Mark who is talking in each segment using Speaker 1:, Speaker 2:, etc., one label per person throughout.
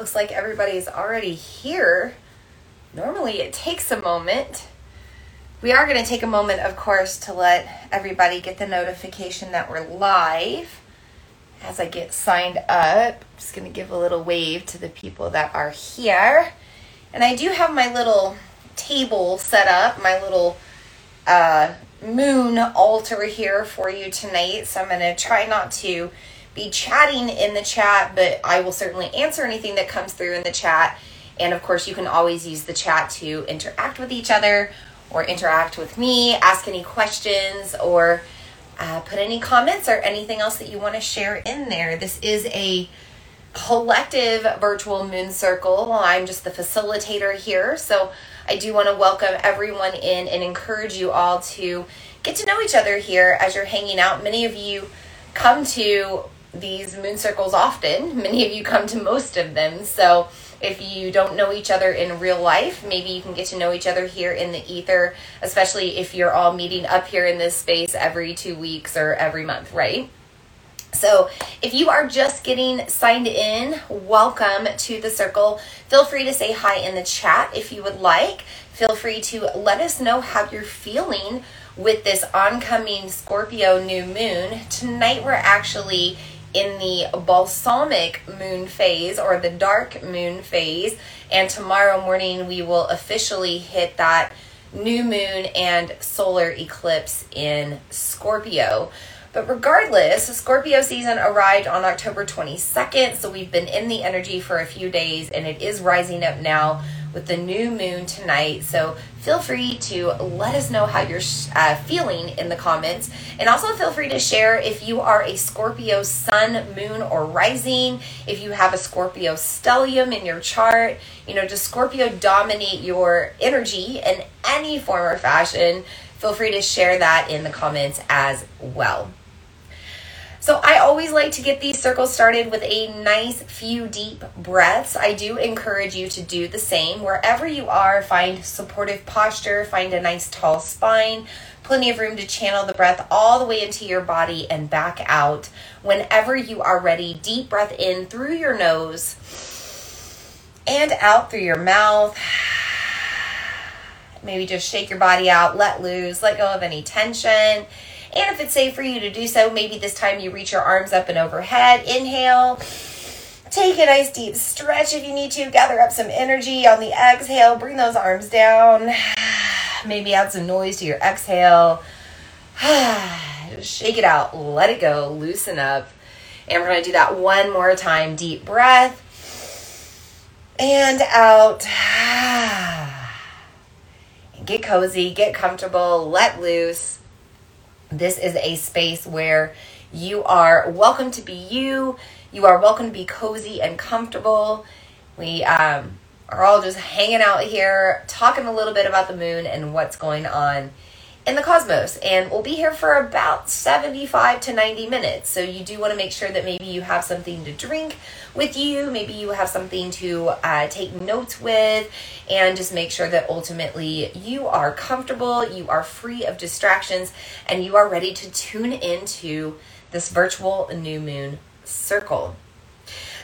Speaker 1: Looks like everybody's already here. Normally it takes a moment. We are going to take a moment, of course, to let everybody get the notification that we're live. As I get signed up, I'm just going to give a little wave to the people that are here. And I do have my little table set up, my little uh, moon altar here for you tonight. So I'm going to try not to be chatting in the chat, but I will certainly answer anything that comes through in the chat. And of course, you can always use the chat to interact with each other or interact with me, ask any questions, or uh, put any comments or anything else that you want to share in there. This is a collective virtual moon circle. I'm just the facilitator here. So I do want to welcome everyone in and encourage you all to get to know each other here as you're hanging out. Many of you come to these moon circles often. Many of you come to most of them. So if you don't know each other in real life, maybe you can get to know each other here in the ether, especially if you're all meeting up here in this space every two weeks or every month, right? So, if you are just getting signed in, welcome to the circle. Feel free to say hi in the chat if you would like. Feel free to let us know how you're feeling with this oncoming Scorpio new moon. Tonight, we're actually in the balsamic moon phase or the dark moon phase. And tomorrow morning, we will officially hit that new moon and solar eclipse in Scorpio. But regardless, Scorpio season arrived on October 22nd, so we've been in the energy for a few days and it is rising up now with the new moon tonight. So feel free to let us know how you're uh, feeling in the comments. And also feel free to share if you are a Scorpio sun, moon, or rising, if you have a Scorpio stellium in your chart. You know, does Scorpio dominate your energy in any form or fashion? Feel free to share that in the comments as well. So I always like to get these circles started with a nice few deep breaths. I do encourage you to do the same. Wherever you are, find supportive posture, find a nice tall spine, plenty of room to channel the breath all the way into your body and back out. Whenever you are ready, deep breath in through your nose and out through your mouth. Maybe just shake your body out, let loose, let go of any tension. And if it's safe for you to do so, maybe this time you reach your arms up and overhead. Inhale. Take a nice deep stretch if you need to. Gather up some energy on the exhale. Bring those arms down. Maybe add some noise to your exhale. Shake it out. Let it go. Loosen up. And we're going to do that one more time. Deep breath. And out. Get cozy. Get comfortable. Let loose. This is a space where you are welcome to be you. You are welcome to be cozy and comfortable. We um, are all just hanging out here, talking a little bit about the moon and what's going on in the cosmos. And we'll be here for about 75 to 90 minutes. So you do want to make sure that maybe you have something to drink with you, maybe you have something to uh, take notes with, and just make sure that ultimately you are comfortable, you are free of distractions, and you are ready to tune into this virtual new moon circle.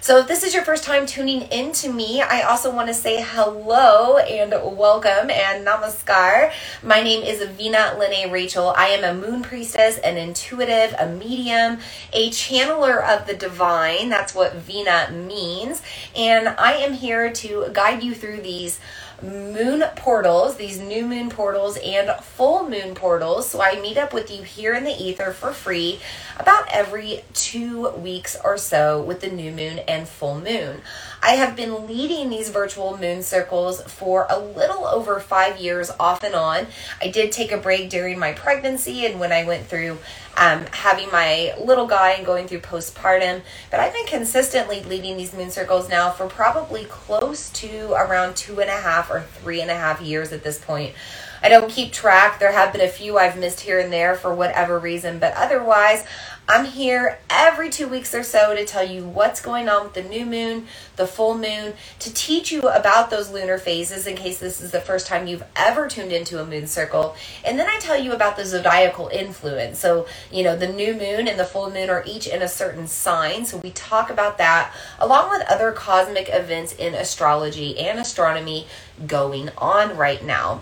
Speaker 1: So, if this is your first time tuning in to me, I also want to say hello and welcome and namaskar. My name is Vina Lene Rachel. I am a moon priestess, an intuitive, a medium, a channeler of the divine. That's what Vina means. And I am here to guide you through these moon portals, these new moon portals, and full moon portals. So I meet up with you here in the ether for free about every two weeks or so with the new moon and full moon. I have been leading these virtual moon circles for a little over five years off and on. I did take a break during my pregnancy and when I went through um, having my little guy and going through postpartum. But I've been consistently leading these moon circles now for probably close to around two and a half or three and a half years at this point. I don't keep track. There have been a few I've missed here and there for whatever reason, but otherwise, I'm here every two weeks or so to tell you what's going on with the new moon, the full moon, to teach you about those lunar phases in case this is the first time you've ever tuned into a moon circle. And then I tell you about the zodiacal influence. So, you know, the new moon and the full moon are each in a certain sign. So we talk about that along with other cosmic events in astrology and astronomy going on right now.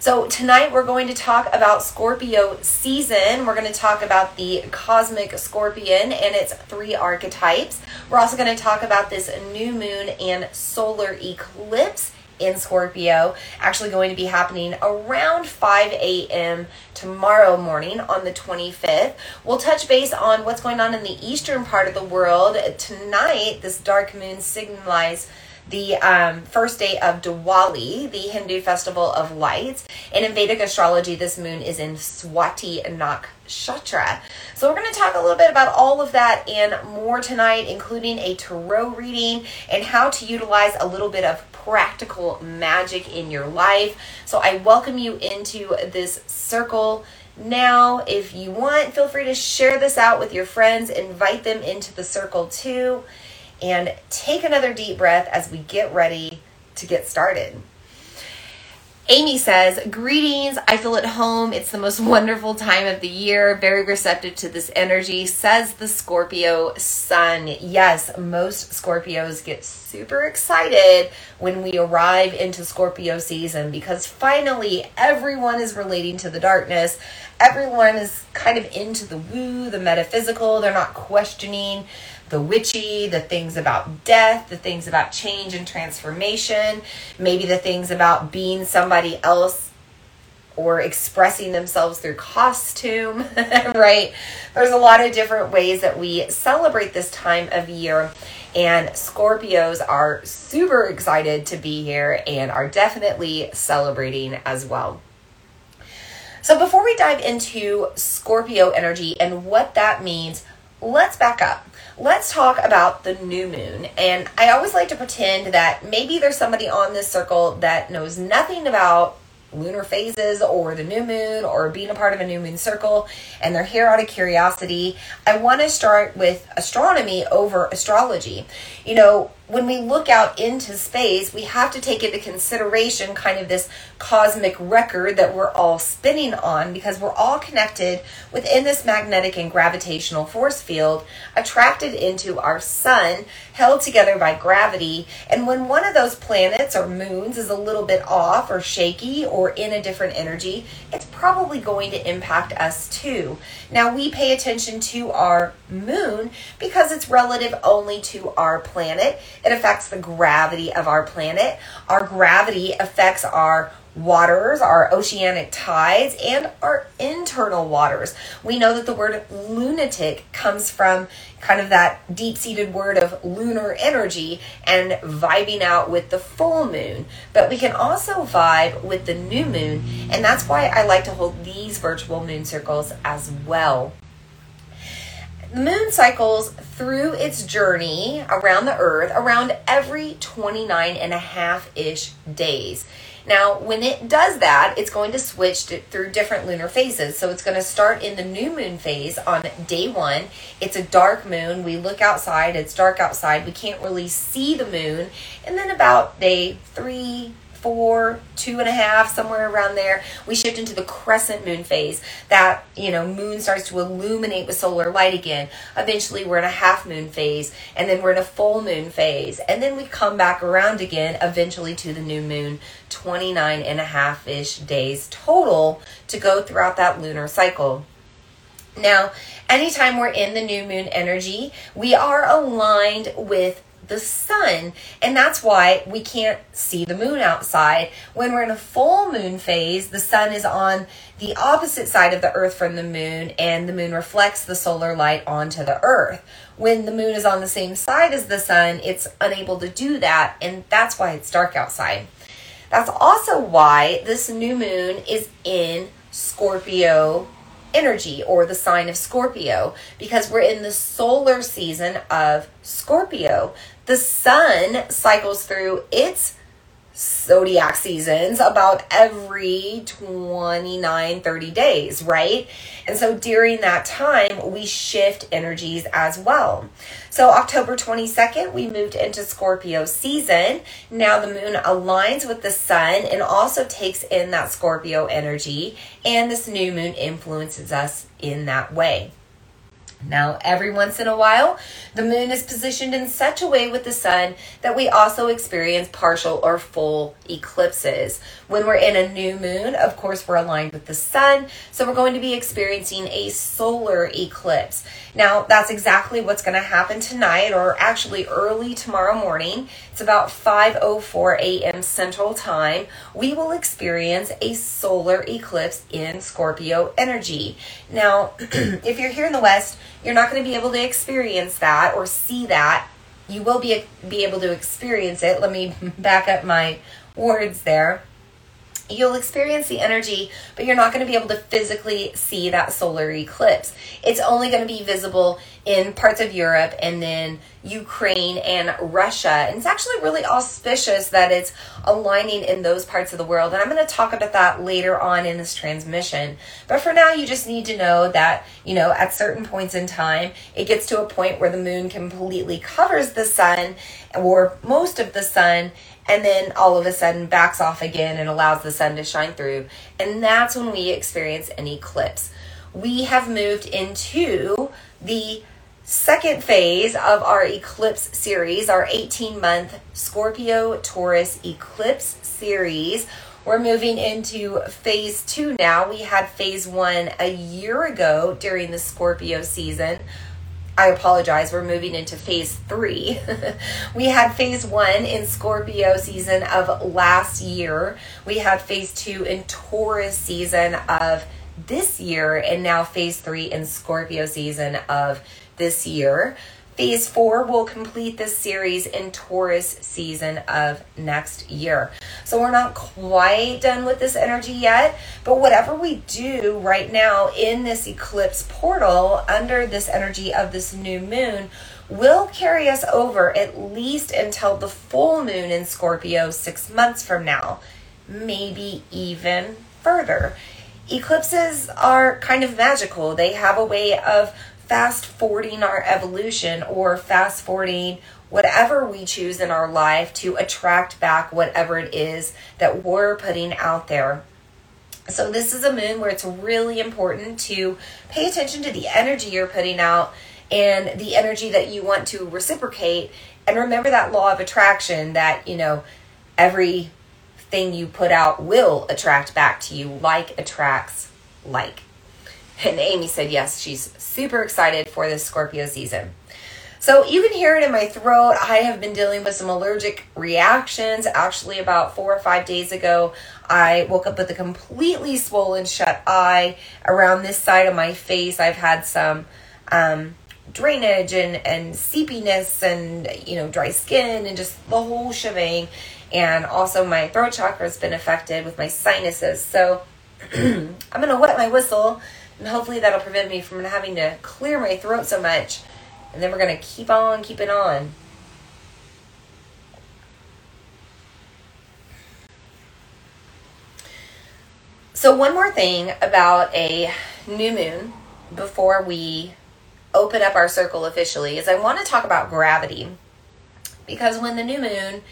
Speaker 1: So, tonight we're going to talk about Scorpio season. We're going to talk about the cosmic scorpion and its three archetypes. We're also going to talk about this new moon and solar eclipse in Scorpio, actually going to be happening around 5 a.m. tomorrow morning on the 25th. We'll touch base on what's going on in the eastern part of the world. Tonight, this dark moon signalizes the um, first day of Diwali, the Hindu festival of lights. And in Vedic astrology, this moon is in Swati Nakshatra. So we're going to talk a little bit about all of that and more tonight, including a tarot reading and how to utilize a little bit of practical magic in your life. So I welcome you into this circle. Now, if you want, feel free to share this out with your friends, invite them into the circle too and take another deep breath as we get ready to get started. Amy says, Greetings. I feel at home. It's the most wonderful time of the year. Very receptive to this energy, says the Scorpio sun. Yes, most Scorpios get super excited when we arrive into Scorpio season because finally everyone is relating to the darkness. Everyone is kind of into the woo, the metaphysical. They're not questioning the witchy, the things about death, the things about change and transformation, maybe the things about being somebody else or expressing themselves through costume, right? There's a lot of different ways that we celebrate this time of year. And Scorpios are super excited to be here and are definitely celebrating as well. So, before we dive into Scorpio energy and what that means, let's back up let's talk about the new moon. And I always like to pretend that maybe there's somebody on this circle that knows nothing about lunar phases or the new moon or being a part of a new moon circle and they're here out of curiosity. I want to start with astronomy over astrology. You know, when we look out into space, we have to take into consideration kind of this cosmic record that we're all spinning on because we're all connected within this magnetic and gravitational force field attracted into our sun, held together by gravity. And when one of those planets or moons is a little bit off or shaky or in a different energy, it's probably going to impact us too. Now, we pay attention to our moon because it's relative only to our planet it affects the gravity of our planet. Our gravity affects our waters, our oceanic tides, and our internal waters. We know that the word lunatic comes from kind of that deep seated word of lunar energy and vibing out with the full moon. But we can also vibe with the new moon, and that's why I like to hold these virtual moon circles as well. The moon cycles through its journey around the earth around every 29 and a half ish days. Now, when it does that, it's going to switch to, through different lunar phases. So it's going to start in the new moon phase on day one. It's a dark moon. We look outside, it's dark outside. We can't really see the moon. And then about day three, four, two and a half, somewhere around there, we shift into the crescent moon phase. That, you know, moon starts to illuminate with solar light again. Eventually, we're in a half moon phase, and then we're in a full moon phase. And then we come back around again, eventually to the new moon, 29 and a half ish days total to go throughout that lunar cycle. Now, anytime we're in the new moon energy, we are aligned with the sun. And that's why we can't see the moon outside. When we're in a full moon phase, the sun is on the opposite side of the earth from the moon, and the moon reflects the solar light onto the earth. When the moon is on the same side as the sun, it's unable to do that, and that's why it's dark outside. That's also why this new moon is in Scorpio energy or the sign of Scorpio because we're in the solar season of Scorpio the sun cycles through its zodiac seasons about every 29 30 days right? And so during that time we shift energies as well. So october 22nd we moved into scorpio season. Now the moon aligns with the sun and also takes in that scorpio energy and this new moon influences us in that way now, every once in a while, the moon is positioned in such a way with the sun that we also experience partial or full eclipses. When we're in a new moon, of course, we're aligned with the sun, so we're going to be experiencing a solar eclipse. Now, that's exactly what's going to happen tonight or actually early tomorrow morning. It's about 5:04 a.m. Central Time. We will experience a solar eclipse in Scorpio energy. Now, if you're here in the West, you're not going to be able to experience that or see that. You will be be able to experience it. Let me back up my words there you'll experience the energy, but you're not going to be able to physically see that solar eclipse. It's only going to be visible in parts of Europe and then Ukraine and Russia. And it's actually really auspicious that it's aligning in those parts of the world. And I'm going to talk about that later on in this transmission. But for now, you just need to know that, you know, at certain points in time, it gets to a point where the moon completely covers the sun or most of the sun and then all of a sudden backs off again and allows the sun to shine through. And that's when we experience an eclipse. We have moved into the second phase of our eclipse series, our 18 month Scorpio Taurus eclipse series. We're moving into phase two now. We had phase one a year ago during the Scorpio season. I apologize, we're moving into phase three. we had phase one in Scorpio season of last year. We had phase two in Taurus season of this year, and now phase three in Scorpio season of this year. Phase four will complete this series in Taurus season of next year. So we're not quite done with this energy yet, but whatever we do right now in this eclipse portal under this energy of this new moon will carry us over at least until the full moon in Scorpio six months from now, maybe even further. Eclipses are kind of magical. They have a way of fast forwarding our evolution or fast forwarding whatever we choose in our life to attract back whatever it is that we're putting out there. So, this is a moon where it's really important to pay attention to the energy you're putting out and the energy that you want to reciprocate. And remember that law of attraction that, you know, everything you put out will attract back to you. Like attracts like. And Amy said, yes, she's super excited for this Scorpio season. So you can hear it in my throat. I have been dealing with some allergic reactions. Actually, about four or five days ago, I woke up with a completely swollen shut eye around this side of my face. I've had some um, drainage and, and seepiness and, you know, dry skin and just the whole shebang. And also my throat chakra has been affected with my sinuses. So I'm to wet my whistle and hopefully that'll prevent me from having to clear my throat so much. And then we're going to keep on keeping on. So, one more thing about a new moon before we open up our circle officially is I want to talk about gravity. Because when the new moon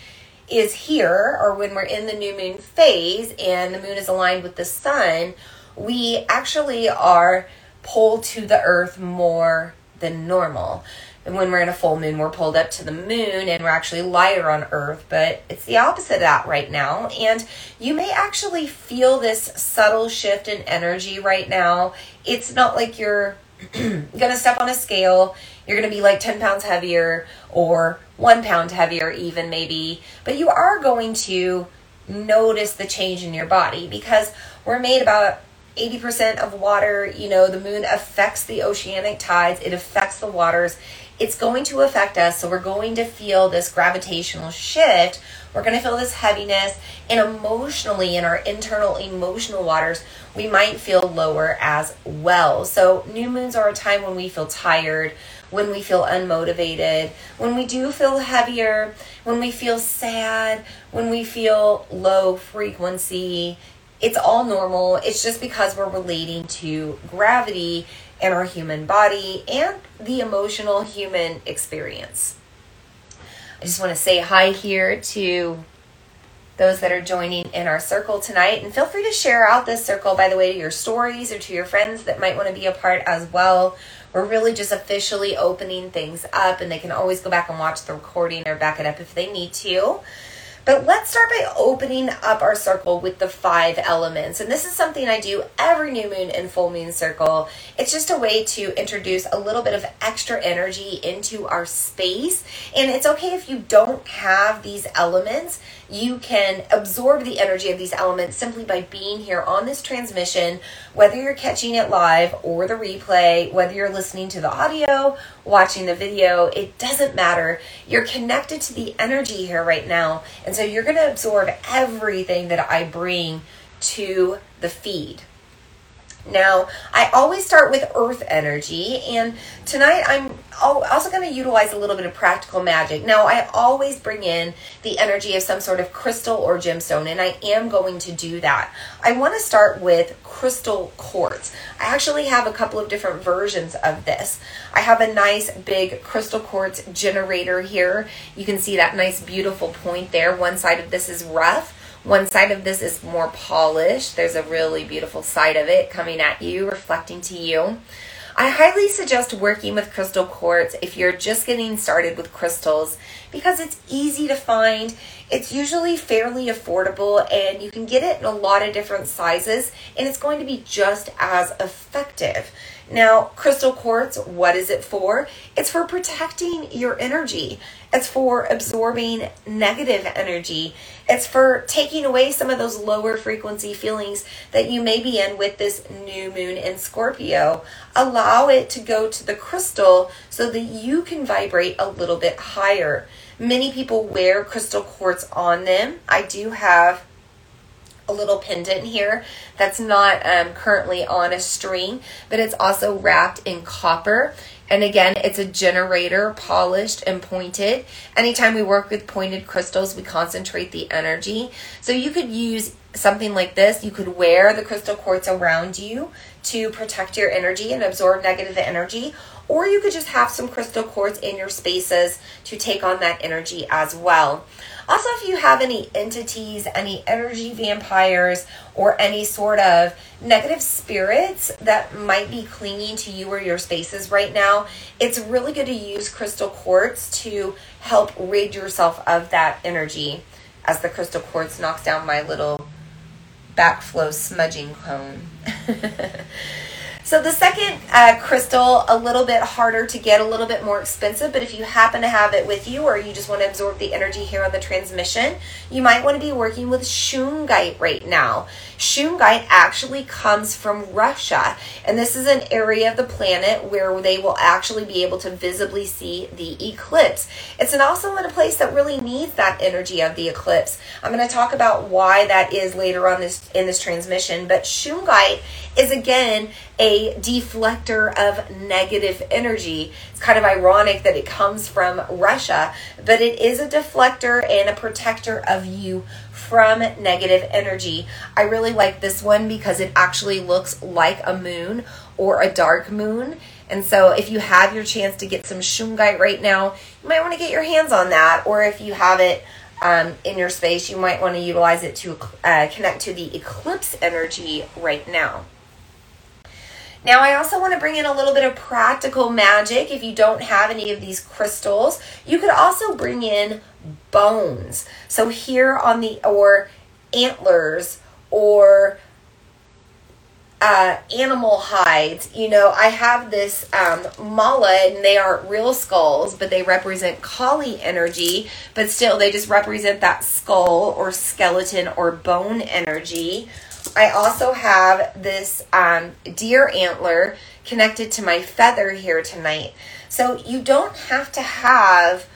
Speaker 1: is here, or when we're in the new moon phase and the moon is aligned with the sun, we actually are pulled to the earth more than normal. And when we're in a full moon, we're pulled up to the moon and we're actually lighter on earth, but it's the opposite of that right now. And you may actually feel this subtle shift in energy right now. It's not like you're gonna step on a scale, you're gonna be like 10 pounds heavier or one pound heavier, even maybe, but you are going to notice the change in your body because we're made about 80% of water. You know, the moon affects the oceanic tides, it affects the waters. It's going to affect us. So we're going to feel this gravitational shift. We're going to feel this heaviness. And emotionally, in our internal emotional waters, we might feel lower as well. So, new moons are a time when we feel tired, when we feel unmotivated, when we do feel heavier, when we feel sad, when we feel low frequency it's all normal. It's just because we're relating to gravity and our human body and the emotional human experience. I just want to say hi here to those that are joining in our circle tonight. And feel free to share out this circle, by the way, to your stories or to your friends that might want to be a part as well. We're really just officially opening things up, and they can always go back and watch the recording or back it up if they need to. But let's start by opening up our circle with the five elements. And this is something I do every new moon and full moon circle. It's just a way to introduce a little bit of extra energy into our space. And it's okay if you don't have these elements you can absorb the energy of these elements simply by being here on this transmission, whether you're catching it live or the replay, whether you're listening to the audio, watching the video, it doesn't matter. You're connected to the energy here right now. And so you're going to absorb everything that I bring to the feed. Now, I always start with earth energy, and tonight I'm also going to utilize a little bit of practical magic. Now, I always bring in the energy of some sort of crystal or gemstone, and I am going to do that. I want to start with crystal quartz. I actually have a couple of different versions of this. I have a nice big crystal quartz generator here. You can see that nice, beautiful point there. One side of this is rough one side of this is more polished. There's a really beautiful side of it coming at you, reflecting to you. I highly suggest working with crystal quartz if you're just getting started with crystals because it's easy to find. It's usually fairly affordable and you can get it in a lot of different sizes and it's going to be just as effective. Now, crystal quartz, what is it for? It's for protecting your energy. It's for absorbing negative energy. It's for taking away some of those lower frequency feelings that you may be in with this new moon in Scorpio. Allow it to go to the crystal so that you can vibrate a little bit higher. Many people wear crystal quartz on them. I do have a little pendant here that's not um, currently on a string, but it's also wrapped in copper. And again, it's a generator, polished and pointed. Anytime we work with pointed crystals, we concentrate the energy. So you could use something like this. You could wear the crystal quartz around you to protect your energy and absorb negative energy. Or you could just have some crystal quartz in your spaces to take on that energy as well. Also, if you have any entities, any energy vampires, or any sort of negative spirits that might be clinging to you or your spaces right now, it's really good to use crystal quartz to help rid yourself of that energy as the crystal quartz knocks down my little backflow smudging cone. So the second uh, crystal, a little bit harder to get, a little bit more expensive, but if you happen to have it with you or you just want to absorb the energy here on the transmission, you might want to be working with shungite right now. Shungite actually comes from Russia, and this is an area of the planet where they will actually be able to visibly see the eclipse. It's also in a place that really needs that energy of the eclipse. I'm going to talk about why that is later on this in this transmission, but shungite is again a deflector of negative energy. It's kind of ironic that it comes from Russia, but it is a deflector and a protector of you from negative energy. I really like this one because it actually looks like a moon or a dark moon. And so, if you have your chance to get some shungite right now, you might want to get your hands on that. Or if you have it um, in your space, you might want to utilize it to uh, connect to the eclipse energy right now. Now, I also want to bring in a little bit of practical magic. If you don't have any of these crystals, you could also bring in bones. So, here on the, or antlers, or uh, animal hides. You know, I have this um, mala, and they are real skulls, but they represent Kali energy, but still they just represent that skull or skeleton or bone energy. I also have this um, deer antler connected to my feather here tonight. So you don't have to have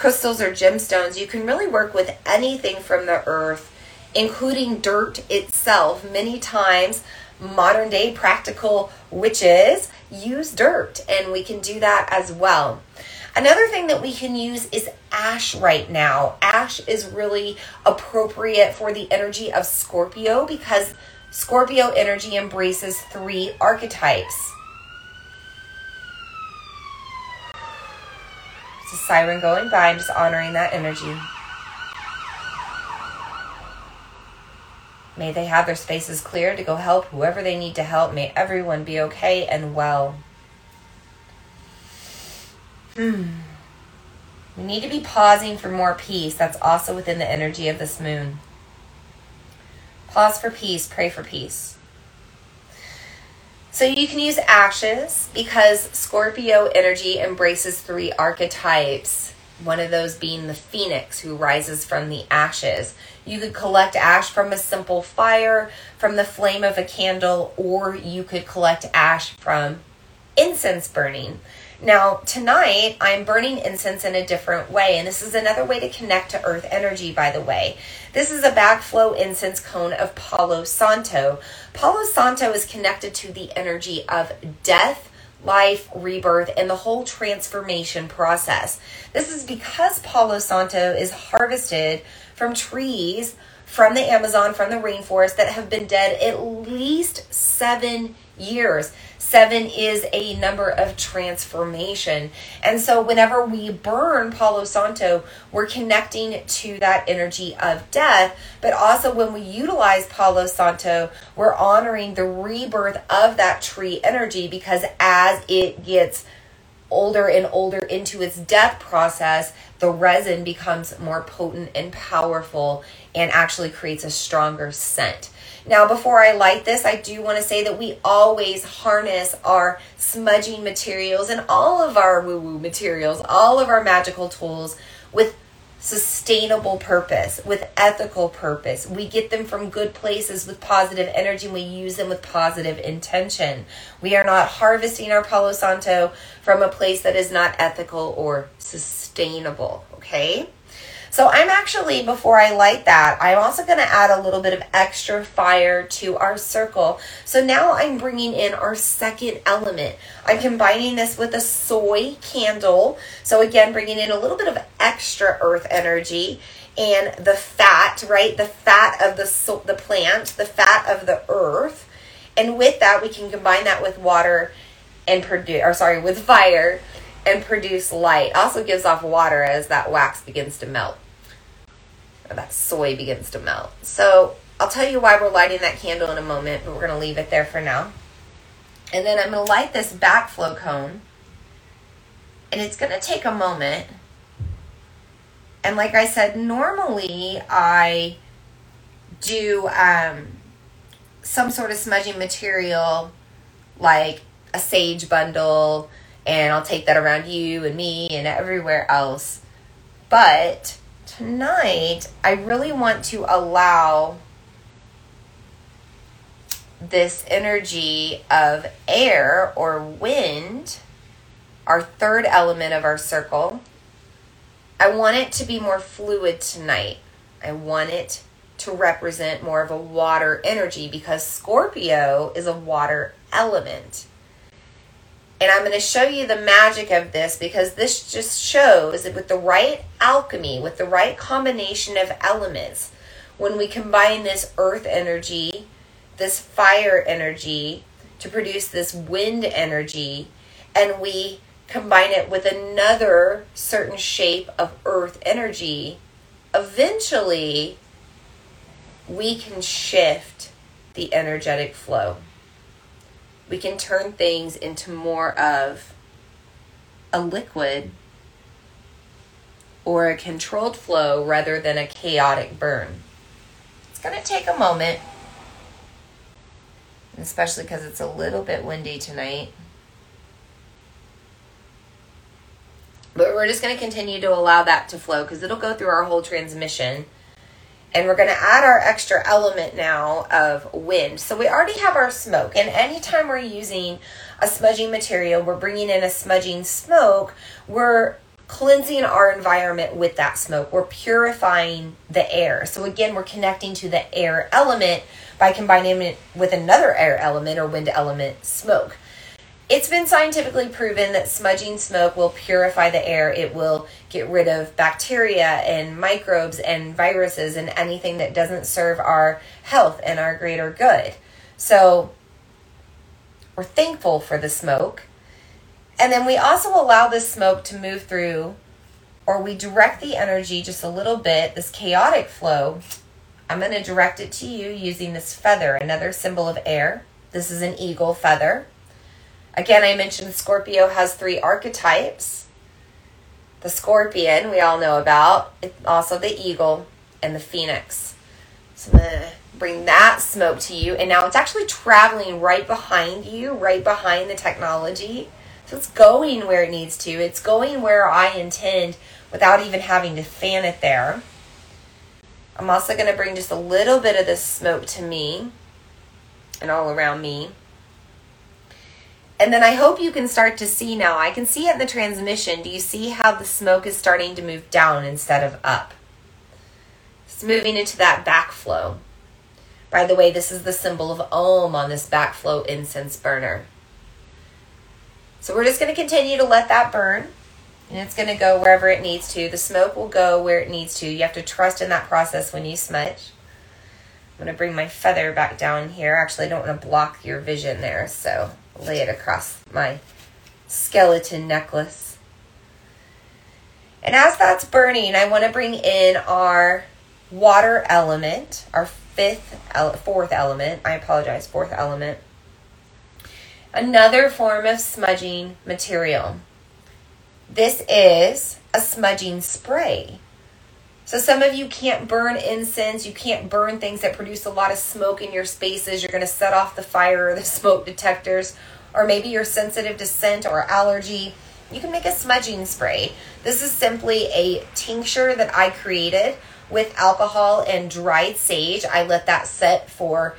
Speaker 1: crystals or gemstones. You can really work with anything from the earth, including dirt itself. Many times, modern day practical witches use dirt, and we can do that as well. Another thing that we can use is ash right now. Ash is really appropriate for the energy of Scorpio because Scorpio energy embraces three archetypes. It's a siren going by. I'm just honoring that energy. May they have their spaces clear to go help whoever they need to help. May everyone be okay and well. Hmm. We need to be pausing for more peace. That's also within the energy of this moon. Pause for peace, pray for peace. So you can use ashes because Scorpio energy embraces three archetypes. One of those being the phoenix who rises from the ashes. You could collect ash from a simple fire, from the flame of a candle, or you could collect ash from incense burning. Now, tonight I'm burning incense in a different way, and this is another way to connect to earth energy, by the way. This is a backflow incense cone of Palo Santo. Palo Santo is connected to the energy of death, life, rebirth, and the whole transformation process. This is because Palo Santo is harvested from trees from the Amazon, from the rainforest that have been dead at least seven years. Seven is a number of transformation. And so whenever we burn Palo Santo, we're connecting to that energy of death. But also when we utilize Palo Santo, we're honoring the rebirth of that tree energy because as it gets older and older into its death process, the resin becomes more potent and powerful and actually creates a stronger scent. Now, before I light this, I do want to say that we always harness our smudging materials and all of our woo woo materials, all of our magical tools with sustainable purpose, with ethical purpose. We get them from good places with positive energy and we use them with positive intention. We are not harvesting our Palo Santo from a place that is not ethical or sustainable, okay? So I'm actually, before I light that, I'm also going to add a little bit of extra fire to our circle. So now I'm bringing in our second element. I'm combining this with a soy candle. So again, bringing in a little bit of extra earth energy and the fat, right? The fat of the, so- the plant, the fat of the earth. And with that, we can combine that with water and produce, or sorry, with fire and produce light. Also gives off water as that wax begins to melt. That soy begins to melt. So I'll tell you why we're lighting that candle in a moment, but we're going to leave it there for now. And then I'm going to light this backflow cone. And it's going to take a moment. And like I said, normally I do um, some sort of smudging material like a sage bundle and I'll take that around you and me and everywhere else. But tonight, I really want to allow this energy of air or wind, our third element of our circle. I want it to be more fluid tonight. I want it to represent more of a water energy because Scorpio is a water element. And I'm going to show you the magic of this because this just shows that with the right alchemy, with the right combination of elements, when we combine this earth energy, this fire energy to produce this wind energy, and we combine it with another certain shape of earth energy, eventually we can shift the energetic flow we can turn things into more of a liquid or a controlled flow rather than a chaotic burn. It's going to take a moment, especially because it's a little bit windy tonight. But we're just going to continue to allow that to flow because it'll go through our whole transmission And we're going to add our extra element now of wind. So we already have our smoke. And anytime we're using a smudging material, we're bringing in a smudging smoke, we're cleansing our environment with that smoke. We're purifying the air. So again, we're connecting to the air element by combining it with another air element or wind element, smoke. It's been scientifically proven that smudging smoke will purify the air. It will get rid of bacteria and microbes and viruses and anything that doesn't serve our health and our greater good. So we're thankful for the smoke. And then we also allow this smoke to move through, or we direct the energy just a little bit, this chaotic flow. I'm going to direct it to you using this feather, another symbol of air. This is an eagle feather. Again, I mentioned Scorpio has three archetypes the scorpion, we all know about, also the eagle and the phoenix. So I'm going to bring that smoke to you. And now it's actually traveling right behind you, right behind the technology. So it's going where it needs to. It's going where I intend without even having to fan it there. I'm also going to bring just a little bit of this smoke to me and all around me. And then I hope you can start to see now. I can see it in the transmission. Do you see how the smoke is starting to move down instead of up? It's moving into that backflow. By the way, this is the symbol of Om on this backflow incense burner. So we're just going to continue to let that burn. And it's going to go wherever it needs to. The smoke will go where it needs to. You have to trust in that process when you smudge. I'm going to bring my feather back down here. Actually, I don't want to block your vision there, so lay it across my skeleton necklace. And as that's burning, I want to bring in our water element, our fifth, fourth element. I apologize, fourth element. Another form of smudging material. This is a smudging spray. So some of you can't burn incense, you can't burn things that produce a lot of smoke in your spaces. You're going to set off the fire or the smoke detectors, or maybe you're sensitive to scent or allergy. You can make a smudging spray. This is simply a tincture that I created with alcohol and dried sage. I let that set for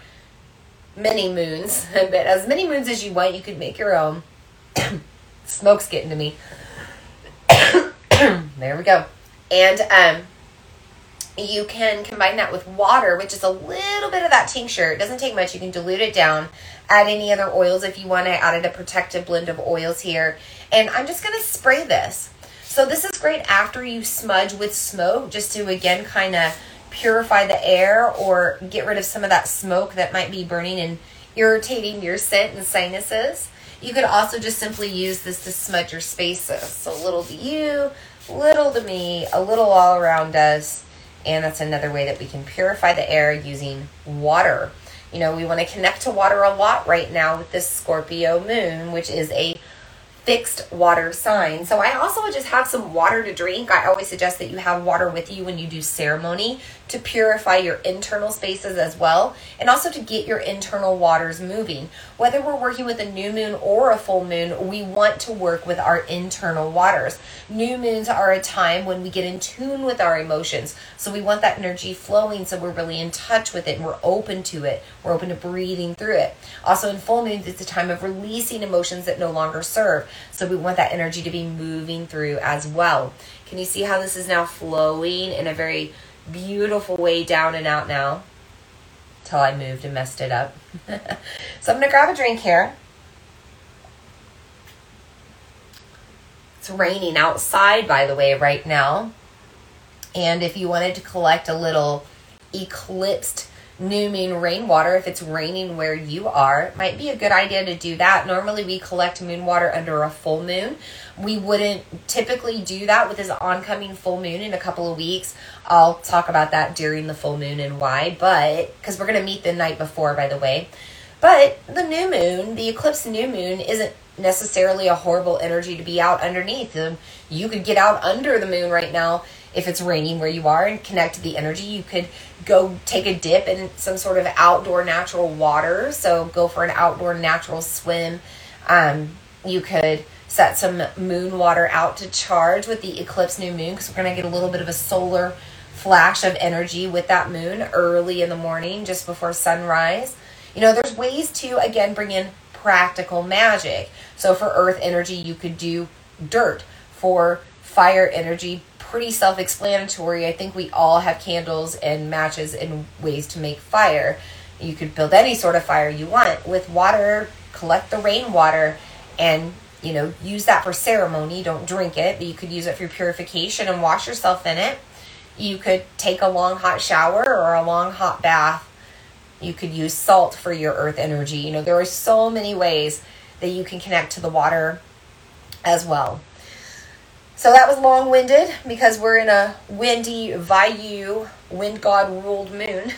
Speaker 1: many moons, but as many moons as you want, you could make your own. Smoke's getting to me. there we go. And um, you can combine that with water, which is a little bit of that tincture. It doesn't take much. You can dilute it down. Add any other oils if you want I Added a protective blend of oils here. And I'm just going to spray this. So this is great after you smudge with smoke, just to again kind of purify the air or get rid of some of that smoke that might be burning and irritating your scent and sinuses. You could also just simply use this to smudge your spaces. So little to you, little to me, a little all around us. And that's another way that we can purify the air using water. You know, we want to connect to water a lot right now with this Scorpio moon, which is a fixed water sign. So I also just have some water to drink. I always suggest that you have water with you when you do ceremony to purify your internal spaces as well and also to get your internal waters moving. Whether we're working with a new moon or a full moon, we want to work with our internal waters. New moons are a time when we get in tune with our emotions. So we want that energy flowing so we're really in touch with it and we're open to it. We're open to breathing through it. Also in full moons, it's a time of releasing emotions that no longer serve. So we want that energy to be moving through as well. Can you see how this is now flowing in a very beautiful way down and out now? Till I moved and messed it up. so I'm to grab a drink here. It's raining outside, by the way, right now. And if you wanted to collect a little eclipsed new moon rainwater if it's raining where you are. It might be a good idea to do that. Normally, we collect moon water under a full moon. We wouldn't typically do that with this oncoming full moon in a couple of weeks. I'll talk about that during the full moon and why, but because we're going to meet the night before, by the way. But the new moon, the eclipse new moon, isn't necessarily a horrible energy to be out underneath. You could get out under the moon right now if it's raining where you are and connect to the energy. You could go take a dip in some sort of outdoor natural water. So go for an outdoor natural swim. Um, you could set some moon water out to charge with the eclipse new moon because we're going to get a little bit of a solar flash of energy with that moon early in the morning, just before sunrise. You know, there's ways to, again, bring in practical magic. So for earth energy, you could do dirt. For fire energy, pretty self explanatory. I think we all have candles and matches and ways to make fire. You could build any sort of fire you want. With water, collect the rainwater and you know use that for ceremony don't drink it but you could use it for purification and wash yourself in it you could take a long hot shower or a long hot bath you could use salt for your earth energy you know there are so many ways that you can connect to the water as well so that was long winded because we're in a windy Vayu, wind god ruled moon.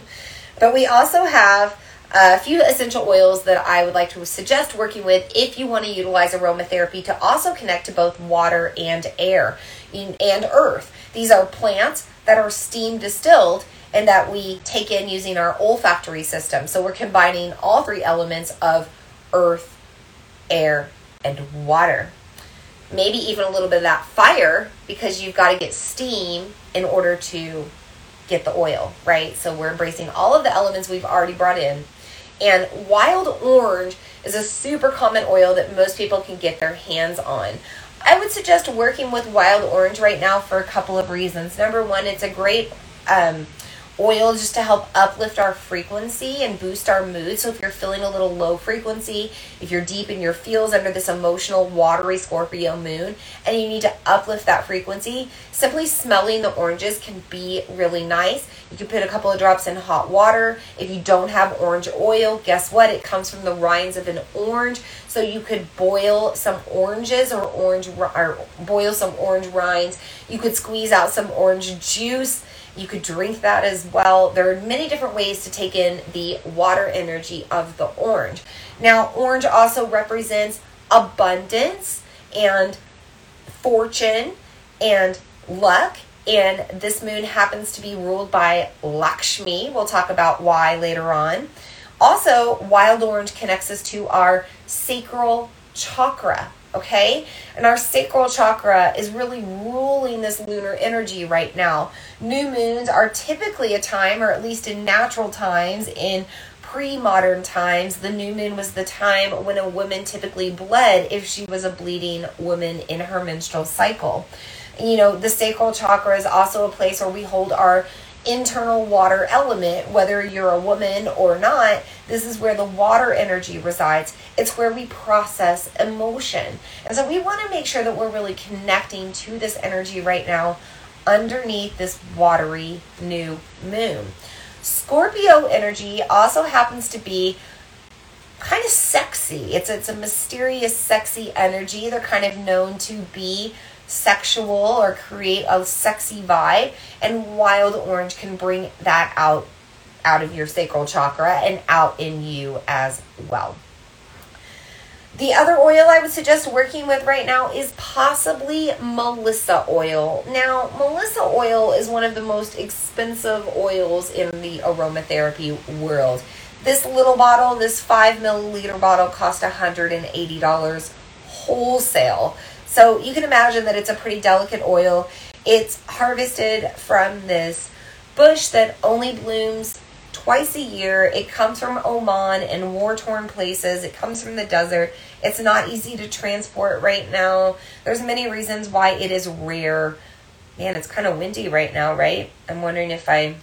Speaker 1: but we also have a few essential oils that I would like to suggest working with if you want to utilize aromatherapy to also connect to both water and air and earth. These are plants that are steam distilled and that we take in using our olfactory system. So we're combining all three elements of earth, air, and water maybe even a little bit of that fire because you've got to get steam in order to get the oil, right? So we're embracing all of the elements we've already brought in. And wild orange is a super common oil that most people can get their hands on. I would suggest working with wild orange right now for a couple of reasons. Number one, it's a great um, oil just to help uplift our frequency and boost our mood. So if you're feeling a little low frequency, if you're deep in your feels under this emotional watery Scorpio moon and you need to uplift that frequency, simply smelling the oranges can be really nice. You can put a couple of drops in hot water. If you don't have orange oil, guess what? It comes from the rinds of an orange. So you could boil some oranges or orange or boil some orange rinds. You could squeeze out some orange juice you could drink that as well. There are many different ways to take in the water energy of the orange. Now, orange also represents abundance and fortune and luck. And this moon happens to be ruled by Lakshmi. We'll talk about why later on. Also, wild orange connects us to our sacral chakra okay? And our sacral chakra is really ruling this lunar energy right now. New moons are typically a time, or at least in natural times, in pre modern times, the new moon was the time when a woman typically bled if she was a bleeding woman in her menstrual cycle. You know, the sacral chakra is also a place where we hold our internal water element, whether you're a woman or not. This is where the water energy resides. It's where we process emotion. And so we want to make sure that we're really connecting to this energy right now underneath this watery new moon. Scorpio energy also happens to be kind of sexy. It's it's a mysterious sexy energy. They're kind of known to be sexual or create a sexy vibe and wild orange can bring that out out of your sacral chakra and out in you as well. The other oil I would suggest working with right now is possibly Melissa oil. Now, Melissa oil is one of the most expensive oils in the aromatherapy world. This little bottle, this five milliliter bottle, cost $180 wholesale. So you can imagine that it's a pretty delicate oil. It's harvested from this bush that only blooms twice a year. It comes from Oman and war torn places. It comes from the desert. It's not easy to transport right now. There's many reasons why it is rare. Man, it's kind of windy right now, right? I'm wondering if I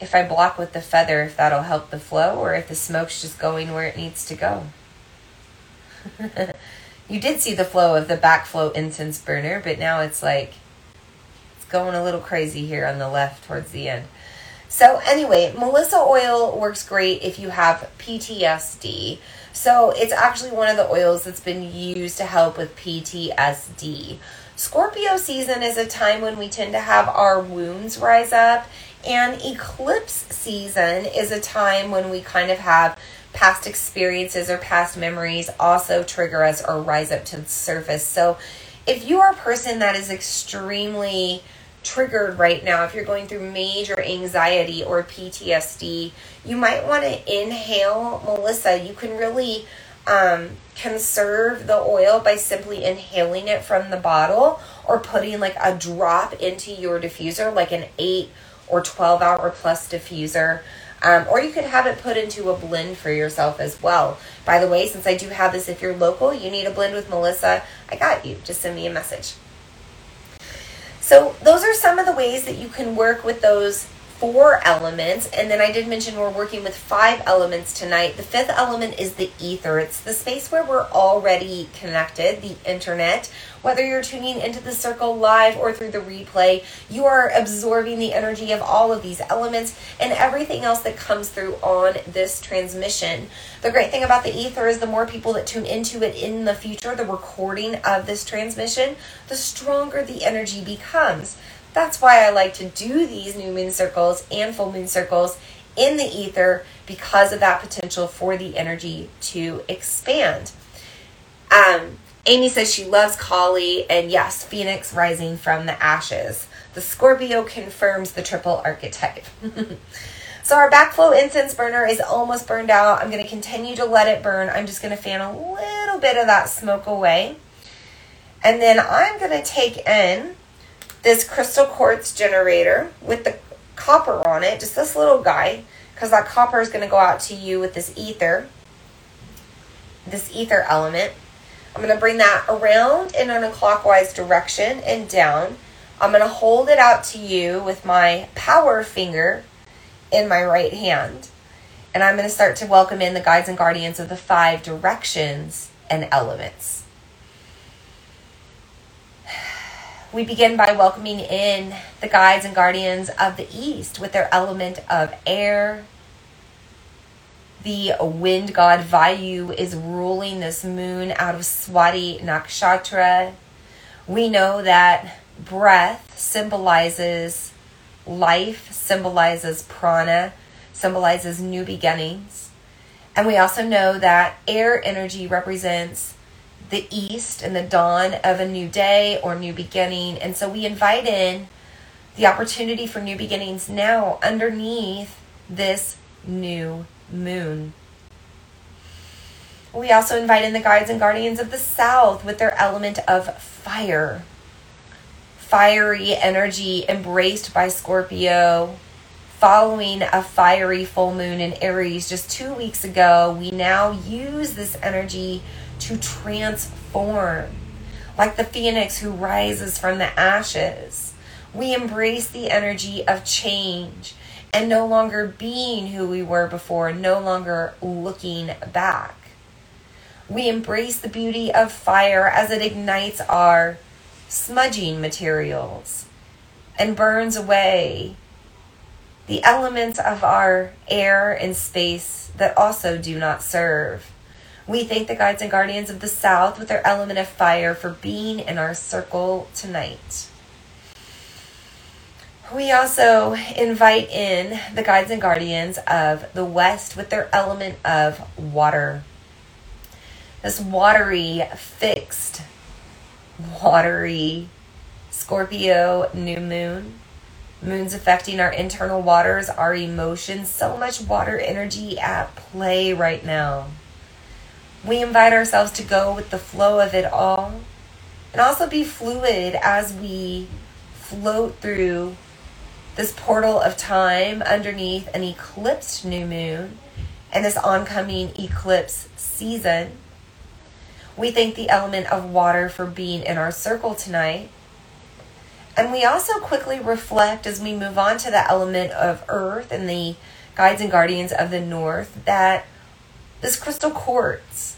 Speaker 1: if I block with the feather if that'll help the flow or if the smoke's just going where it needs to go. you did see the flow of the backflow incense burner, but now it's like it's going a little crazy here on the left towards the end. So anyway, Melissa oil works great if you have PTSD. So it's actually one of the oils that's been used to help with PTSD. Scorpio season is a time when we tend to have our wounds rise up, and eclipse season is a time when we kind of have past experiences or past memories also trigger us or rise up to the surface. So if you are a person that is extremely triggered right now, if you're going through major anxiety or PTSD, you might want to inhale Melissa. You can really um, conserve the oil by simply inhaling it from the bottle or putting like a drop into your diffuser, like an 8 or 12 hour plus diffuser. Um, or you could have it put into a blend for yourself as well. By the way, since I do have this, if you're local, you need a blend with Melissa, I got you. Just send me a message. So, those are some of the ways that you can work with those four elements. And then I did mention we're working with five elements tonight. The fifth element is the ether, it's the space where we're already connected, the internet. Whether you're tuning into the circle live or through the replay, you are absorbing the energy of all of these elements and everything else that comes through on this transmission. The great thing about the ether is the more people that tune into it in the future, the recording of this transmission, the stronger the energy becomes. That's why I like to do these new moon circles and full moon circles in the ether because of that potential for the energy to expand. Um, Amy says she loves Kali, and yes, Phoenix rising from the ashes. The Scorpio confirms the triple archetype. so our backflow incense burner is almost burned out. I'm going to continue to let it burn. I'm just going to fan a little bit of that smoke away. And then I'm going to take in this crystal quartz generator with the copper on it, just this little guy, because that copper is going to go out to you with this ether, this ether element. I'm going to bring that around in a clockwise direction and down. I'm going to hold it out to you with my power finger in my right hand. And I'm going to start to welcome in the guides and guardians of the five directions and elements. We begin by welcoming in the guides and guardians of the East with their element of air. The wind god Vayu is ruling this moon out of Swati Nakshatra. We know that breath symbolizes life, symbolizes prana, symbolizes new beginnings. And we also know that air energy represents the east and the dawn of a new day or new beginning. And so we invite in the opportunity for new beginnings now underneath this new moon. We also invite in the guides and guardians of the south with their element of fire. Fiery energy embraced by Scorpio. Following a fiery full moon in Aries just two weeks ago, we now use this energy to transform. Like the phoenix who rises from the ashes, we embrace the energy of change and no longer being who we were before, no longer looking back. We embrace the beauty of fire as it ignites our smudging materials and burns away the elements of our air and space that also do not serve. We thank the guides and guardians of the South with their element of fire for being in our circle tonight. We also invite in the guides and guardians of the West with their element of water. This watery, fixed, watery Scorpio new moon. Moon's affecting our internal waters, our emotions. So much water energy at play right now. We invite ourselves to go with the flow of it all and also be fluid as we float through this portal of time underneath an eclipsed new moon and this oncoming eclipse season. We thank the element of water for being in our circle tonight. And we also quickly reflect as we move on to the element of earth and the guides and guardians of the north that this crystal quartz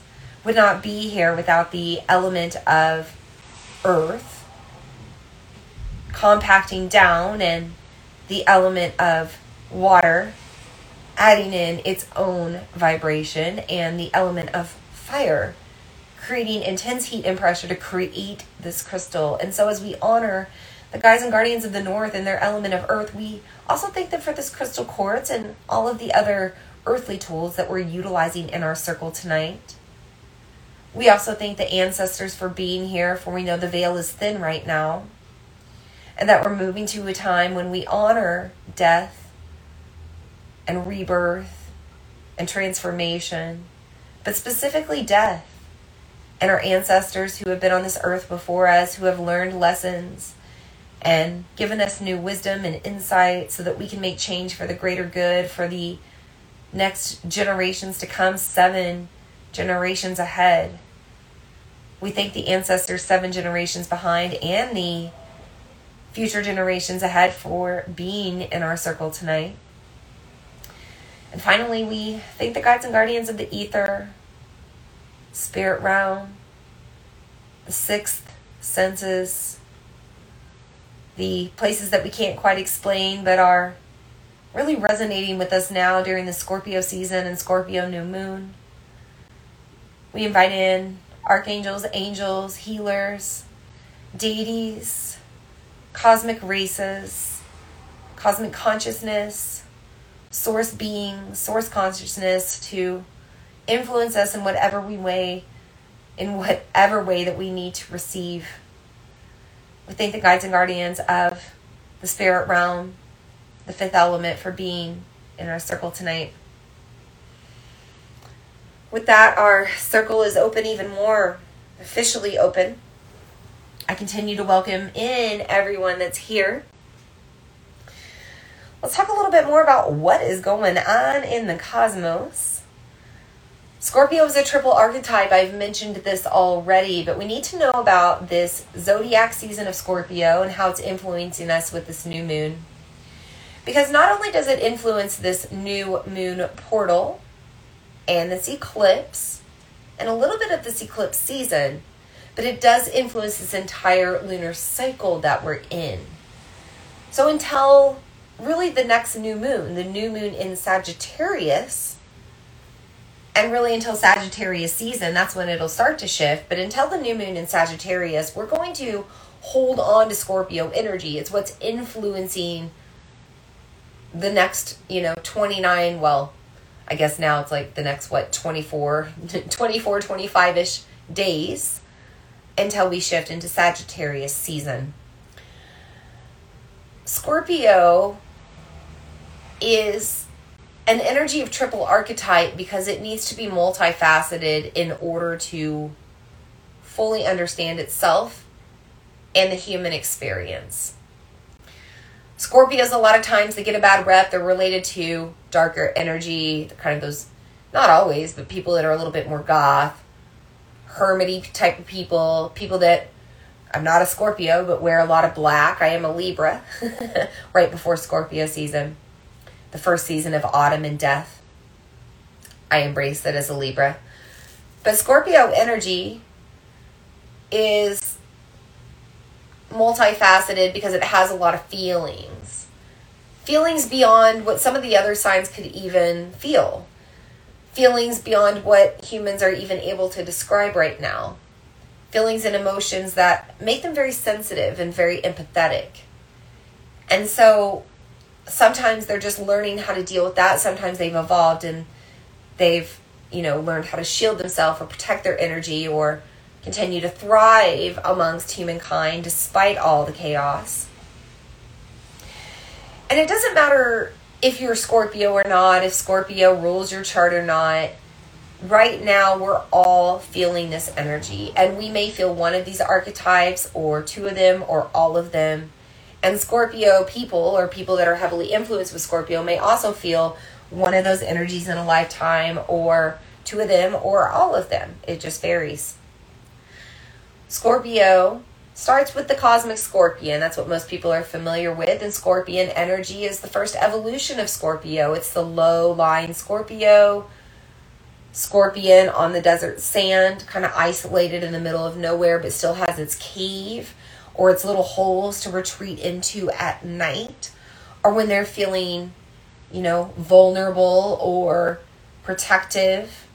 Speaker 1: would not be here without the element of earth compacting down and the element of water adding in its own vibration and the element of fire creating intense heat and pressure to create this crystal. And so as we honor the guides and guardians of the north and their element of earth, we also thank them for this crystal quartz and all of the other earthly tools that we're utilizing in our circle tonight. We also thank the ancestors for being here, for we know the veil is thin right now, and that we're moving to a time when we honor death and rebirth and transformation, but specifically death and our ancestors who have been on this earth before us, who have learned lessons and given us new wisdom and insight so that we can make change for the greater good for the next generations to come, seven generations ahead. We thank the ancestors seven generations behind and the future generations ahead for being in our circle tonight. And finally, we thank the guides and guardians of the ether, spirit realm, the sixth senses, the places that we can't quite explain but are really resonating with us now during the Scorpio season and Scorpio new moon. We invite in archangels, angels, healers, deities, cosmic races, cosmic consciousness, source being, source consciousness to influence us in whatever we way, in whatever way that we need to receive. We thank the guides and guardians of the spirit realm, the fifth element, for being in our circle tonight. With that, our circle is open even more, officially open. I continue to welcome in everyone that's here. Let's talk a little bit more about what is going on in the cosmos. Scorpio is a triple archetype. I've mentioned this already, but we need to know about this zodiac season of Scorpio and how it's influencing us with this new moon. Because not only does it influence this new moon portal, and this eclipse and a little bit of this eclipse season, but it does influence this entire lunar cycle that we're in. So until really the next new moon, the new moon in Sagittarius, and really until Sagittarius season, that's when it'll start to shift. But until the new moon in Sagittarius, we're going to hold on to Scorpio energy. It's what's influencing the next, you know, 29, well, I guess now it's like the next, what, 24, 24, 25 ish days until we shift into Sagittarius season. Scorpio is an energy of triple archetype because it needs to be multifaceted in order to fully understand itself and the human experience. Scorpios, a lot of times, they get a bad rep. They're related to darker energy, kind of those, not always, but people that are a little bit more goth, hermity type of people, people that I'm not a Scorpio, but wear a lot of black. I am a Libra right before Scorpio season, the first season of autumn and death. I embrace it as a Libra. But Scorpio energy is multifaceted because it has a lot of feelings. Feelings beyond what some of the other signs could even feel. Feelings beyond what humans are even able to describe right now. Feelings and emotions that make them very sensitive and very empathetic. And so sometimes they're just learning how to deal with that. Sometimes they've evolved and they've, you know, learned how to shield themselves or protect their energy or continue to thrive amongst humankind despite all the chaos. And it doesn't matter if you're Scorpio or not, if Scorpio rules your chart or not. Right now, we're all feeling this energy, and we may feel one of these archetypes, or two of them, or all of them. And Scorpio people, or people that are heavily influenced with Scorpio, may also feel one of those energies in a lifetime, or two of them, or all of them. It just varies. Scorpio starts with the cosmic scorpion. That's what most people are familiar with. And scorpion energy is the first evolution of Scorpio. It's the low lying Scorpio. Scorpion on the desert sand, kind of isolated in the middle of nowhere, but still has its cave or its little holes to retreat into at night, or when they're feeling, you know, vulnerable or protective.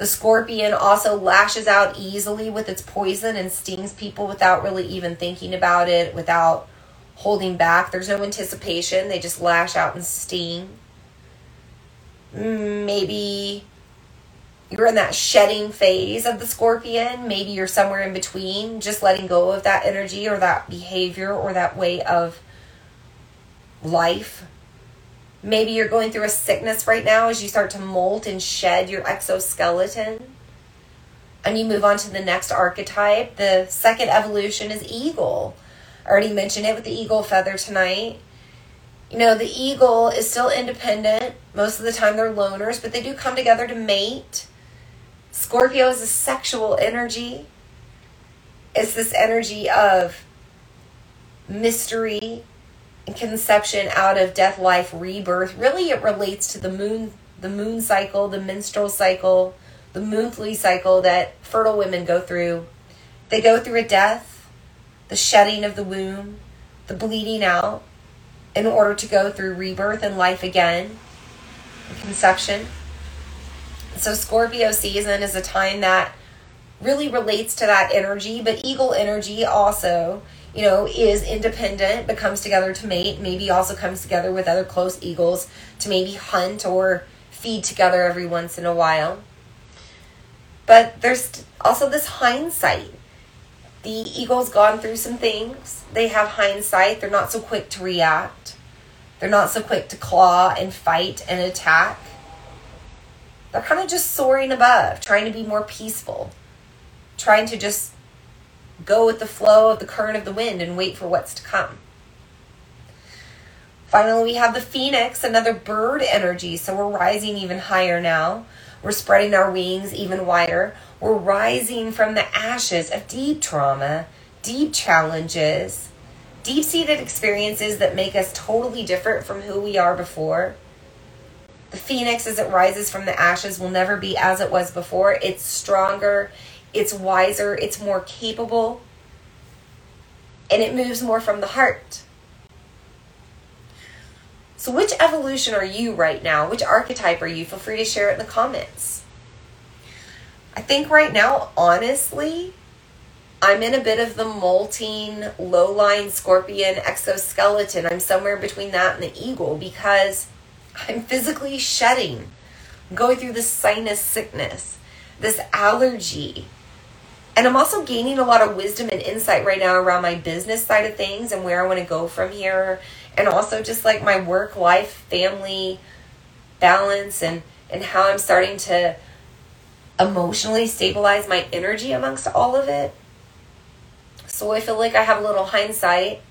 Speaker 1: The scorpion also lashes out easily with its poison and stings people without really even thinking about it, without holding back. There's no anticipation, they just lash out and sting. Maybe you're in that shedding phase of the scorpion. Maybe you're somewhere in between, just letting go of that energy or that behavior or that way of life. Maybe you're going through a sickness right now as you start to molt and shed your exoskeleton. And you move on to the next archetype. The second evolution is eagle. I already mentioned it with the eagle feather tonight. You know, the eagle is still independent. Most of the time they're loners, but they do come together to mate. Scorpio is a sexual energy. It's this energy of mystery, conception out of death, life, rebirth. Really, it relates to the moon, the moon cycle, the menstrual cycle, the monthly cycle that fertile women go through. They go through a death, the shedding of the womb, the bleeding out, in order to go through rebirth and life again, conception. So, Scorpio season is a time that really relates to that energy, but eagle energy also you know, is independent but comes together to mate, maybe also comes together with other close eagles to maybe hunt or feed together every once in a while. But there's also this hindsight. The eagle's gone through some things. They have hindsight. They're not so quick to react. They're not so quick to claw and fight and attack. They're kind of just soaring above, trying to be more peaceful, trying to just go with the flow of the current of the wind and wait for what's to come. Finally, we have the phoenix, another bird energy. So we're rising even higher now. We're spreading our wings even wider. We're rising from the ashes of deep trauma, deep challenges, deep seated experiences that make us totally different from who we are before. The phoenix, as it rises from the ashes, will never be as it was before. It's stronger, it's wiser, it's more capable, and it moves more from the heart. So, which evolution are you right now? Which archetype are you? Feel free to share it in the comments. I think right now, honestly, I'm in a bit of the molting, low line scorpion exoskeleton. I'm somewhere between that and the eagle because I'm physically shedding. Going through this sinus sickness, this allergy, and I'm also gaining a lot of wisdom and insight right now around my business side of things and where I want to go from here. And also just like my work life, family balance and, and how I'm starting to emotionally stabilize my energy amongst all of it. So I feel like I have a little hindsight.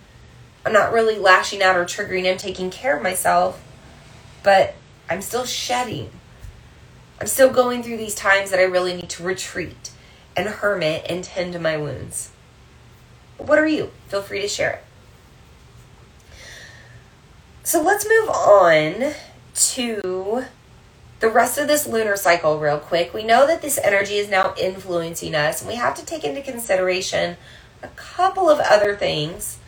Speaker 1: I'm not really lashing out or triggering. I'm taking care of myself, but I'm still shedding. I'm still going through these times that I really need to retreat and hermit and tend to my wounds. What are you? Feel free to share it. So let's move on to the rest of this lunar cycle real quick. We know that this energy is now influencing us, and we have to take into consideration a couple of other things.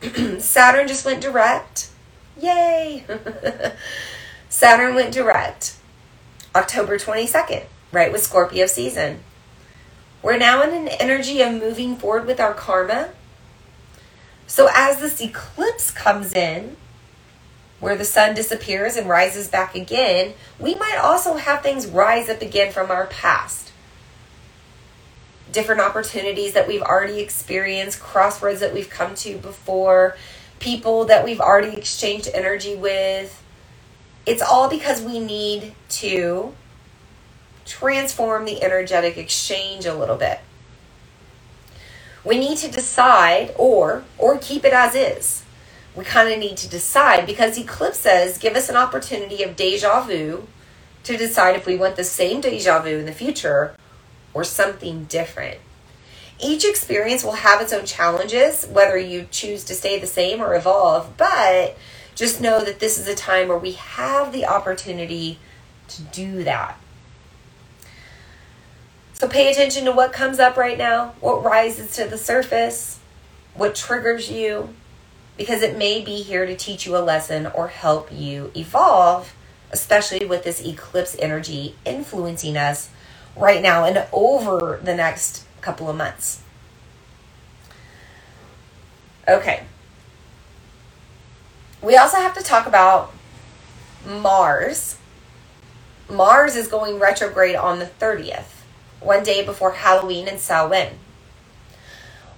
Speaker 1: Saturn just went direct. Yay! Saturn went direct October 22nd, right with Scorpio season. We're now in an energy of moving forward with our karma. So as this eclipse comes in, where the sun disappears and rises back again, we might also have things rise up again from our past. Different opportunities that we've already experienced, crossroads that we've come to before, people that we've already exchanged energy with. It's all because we need to transform the energetic exchange a little bit. We need to decide or or keep it as is. We kind of need to decide because eclipse says give us an opportunity of deja vu to decide if we want the same deja vu in the future or something different. Each experience will have its own challenges, whether you choose to stay the same or evolve, but just know that this is a time where we have the opportunity to do that. So pay attention to what comes up right now, what rises to the surface, what triggers you, because it may be here to teach you a lesson or help you evolve, especially with this eclipse energy influencing us right now and over the next couple of months. Okay. We also have to talk about Mars. Mars is going retrograde on the 30th one day before Halloween in Samhain.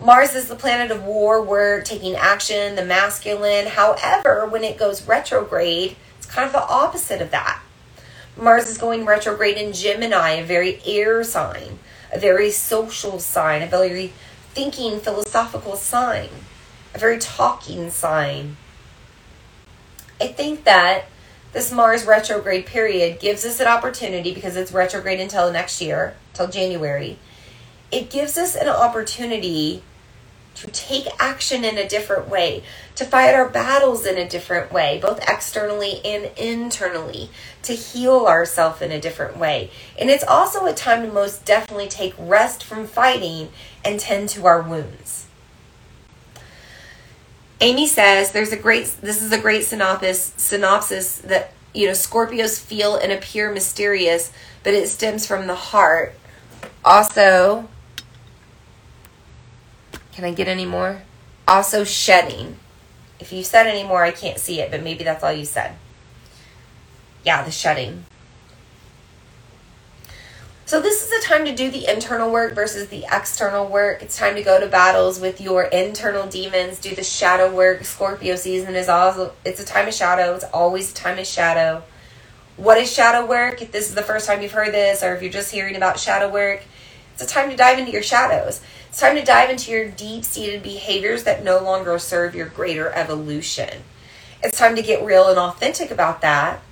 Speaker 1: Mars is the planet of war. We're taking action, the masculine. However, when it goes retrograde, it's kind of the opposite of that. Mars is going retrograde in Gemini, a very air sign, a very social sign, a very thinking, philosophical sign, a very talking sign. I think that this Mars retrograde period gives us an opportunity because it's retrograde until next year, till January. It gives us an opportunity to take action in a different way, to fight our battles in a different way, both externally and internally, to heal ourselves in a different way. And it's also a time to most definitely take rest from fighting and tend to our wounds. Amy says there's a great this is a great synopsis synopsis that you know Scorpios feel and appear mysterious, but it stems from the heart. Also, can I get any more? Also, shedding. If you said any more, I can't see it, but maybe that's all you said. Yeah, the shedding. So, this is a time to do the internal work versus the external work. It's time to go to battles with your internal demons, do the shadow work. Scorpio season is also, it's a time of shadow. It's always a time of shadow. What is shadow work? If this is the first time you've heard this, or if you're just hearing about shadow work, it's a time to dive into your shadows. It's time to dive into your deep seated behaviors that no longer serve your greater evolution. It's time to get real and authentic about that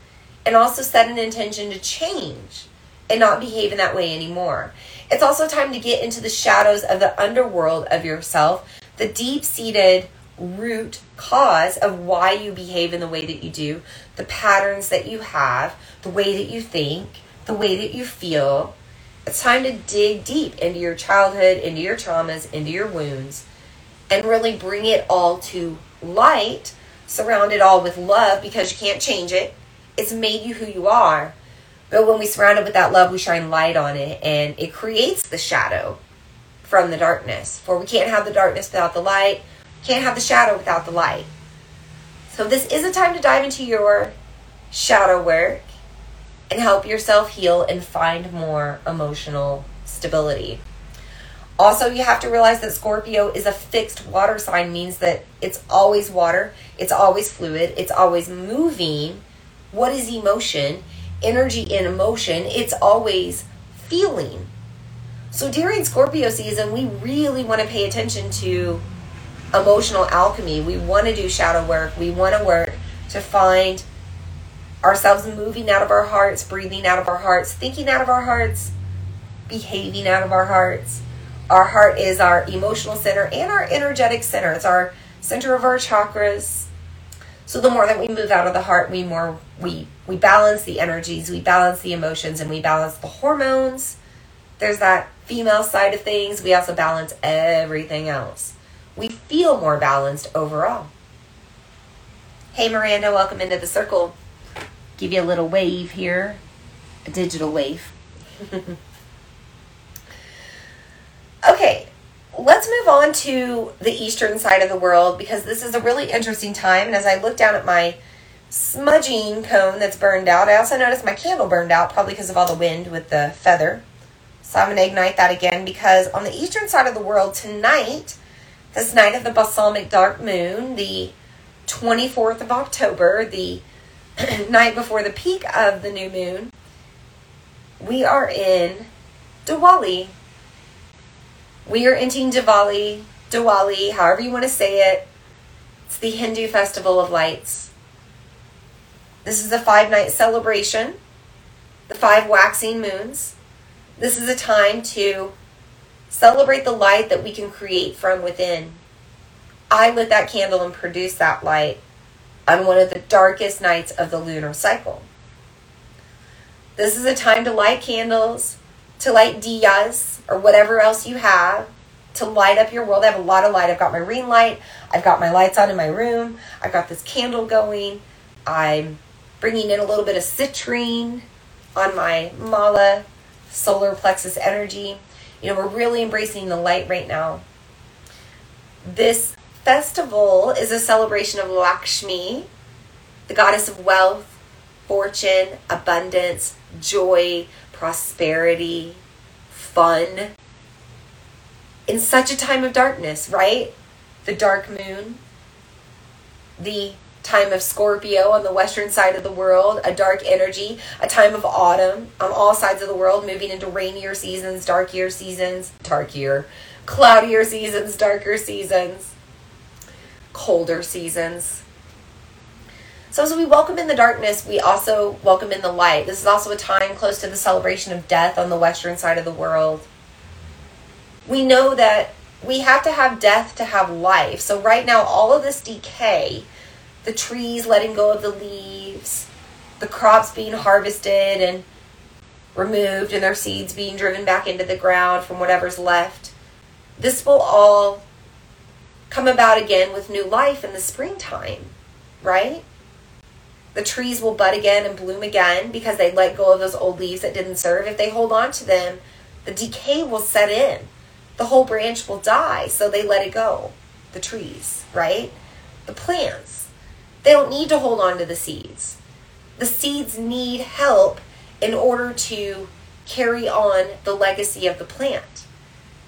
Speaker 1: and also set an intention to change and not behave in that way anymore. It's also time to get into the shadows of the underworld of yourself, the deep seated root cause of why you behave in the way that you do, the patterns that you have, the way that you think, the way that you feel, it's time to dig deep into your childhood, into your traumas, into your wounds, and really bring it all to light, surround it all with love because you can't change it. It's made you who you are. But when we surround it with that love, we shine light on it and it creates the shadow from the darkness. For we can't have the darkness without the light, can't have the shadow without the light. So this is a time to dive into your shadow work and help yourself heal and find more emotional stability. Also, you have to realize that Scorpio is a fixed water sign, means that it's always water, it's always fluid, it's always moving. What is emotion? Energy and emotion, it's always feeling. So during Scorpio season, we really want to pay attention to emotional alchemy. We want to do shadow work. We want to work to find ourselves moving out of our hearts, breathing out of our hearts, thinking out of our hearts, behaving out of our hearts. Our heart is our emotional center and our energetic center. It's our center of our chakras. So the more that we move out of the heart, we more we we balance the energies, we balance the emotions, and we balance the hormones. There's that female side of things. We also balance everything else. We feel more balanced overall. Hey Miranda, welcome into the circle give you a little wave here, a digital wave. okay, let's move on to the eastern side of the world because this is a really interesting time. And as I look down at my smudging cone that's burned out, I also noticed my candle burned out, probably because of all the wind with the feather. So I'm going to ignite that again because on the eastern side of the world tonight, this night of the balsamic dark moon, the 24th of October, the night before the peak of the new moon, we are in Diwali. We are entering Diwali, Diwali, however you want to say it. It's the Hindu festival of lights. This is a five night celebration, the five waxing moons. This is a time to celebrate the light that we can create from within. I lit that candle and produced that light on one of the darkest nights of the lunar cycle. This is a time to light candles, to light diyas, or whatever else you have, to light up your world. I have a lot of light. I've got my ring light. I've got my lights on in my room. I've got this candle going. I'm bringing in a little bit of citrine on my mala, solar plexus energy. You know, we're really embracing the light right now. This festival is a celebration of Lakshmi, the goddess of wealth, fortune, abundance, joy, prosperity, fun. In such a time of darkness, right? The dark moon, the time of Scorpio on the western side of the world, a dark energy, a time of autumn on all sides of the world, moving into rainier seasons, darkier seasons, darkier, cloudier seasons, darker seasons, colder seasons. So, as we welcome in the darkness, we also welcome in the light. This is also a time close to the celebration of death on the western side of the world. We know that we have to have death to have life. So, right now, all of this decay, the trees letting go of the leaves, the crops being harvested and removed, and their seeds being driven back into the ground from whatever's left, this will all come about again with new life in the springtime, right? The trees will bud again and bloom again because they let go of those old leaves that didn't serve. If they hold on to them, the decay will set in. The whole branch will die, so they let it go. The trees, right? The plants. They don't need to hold on to the seeds. The seeds need help in order to carry on the legacy of the plant.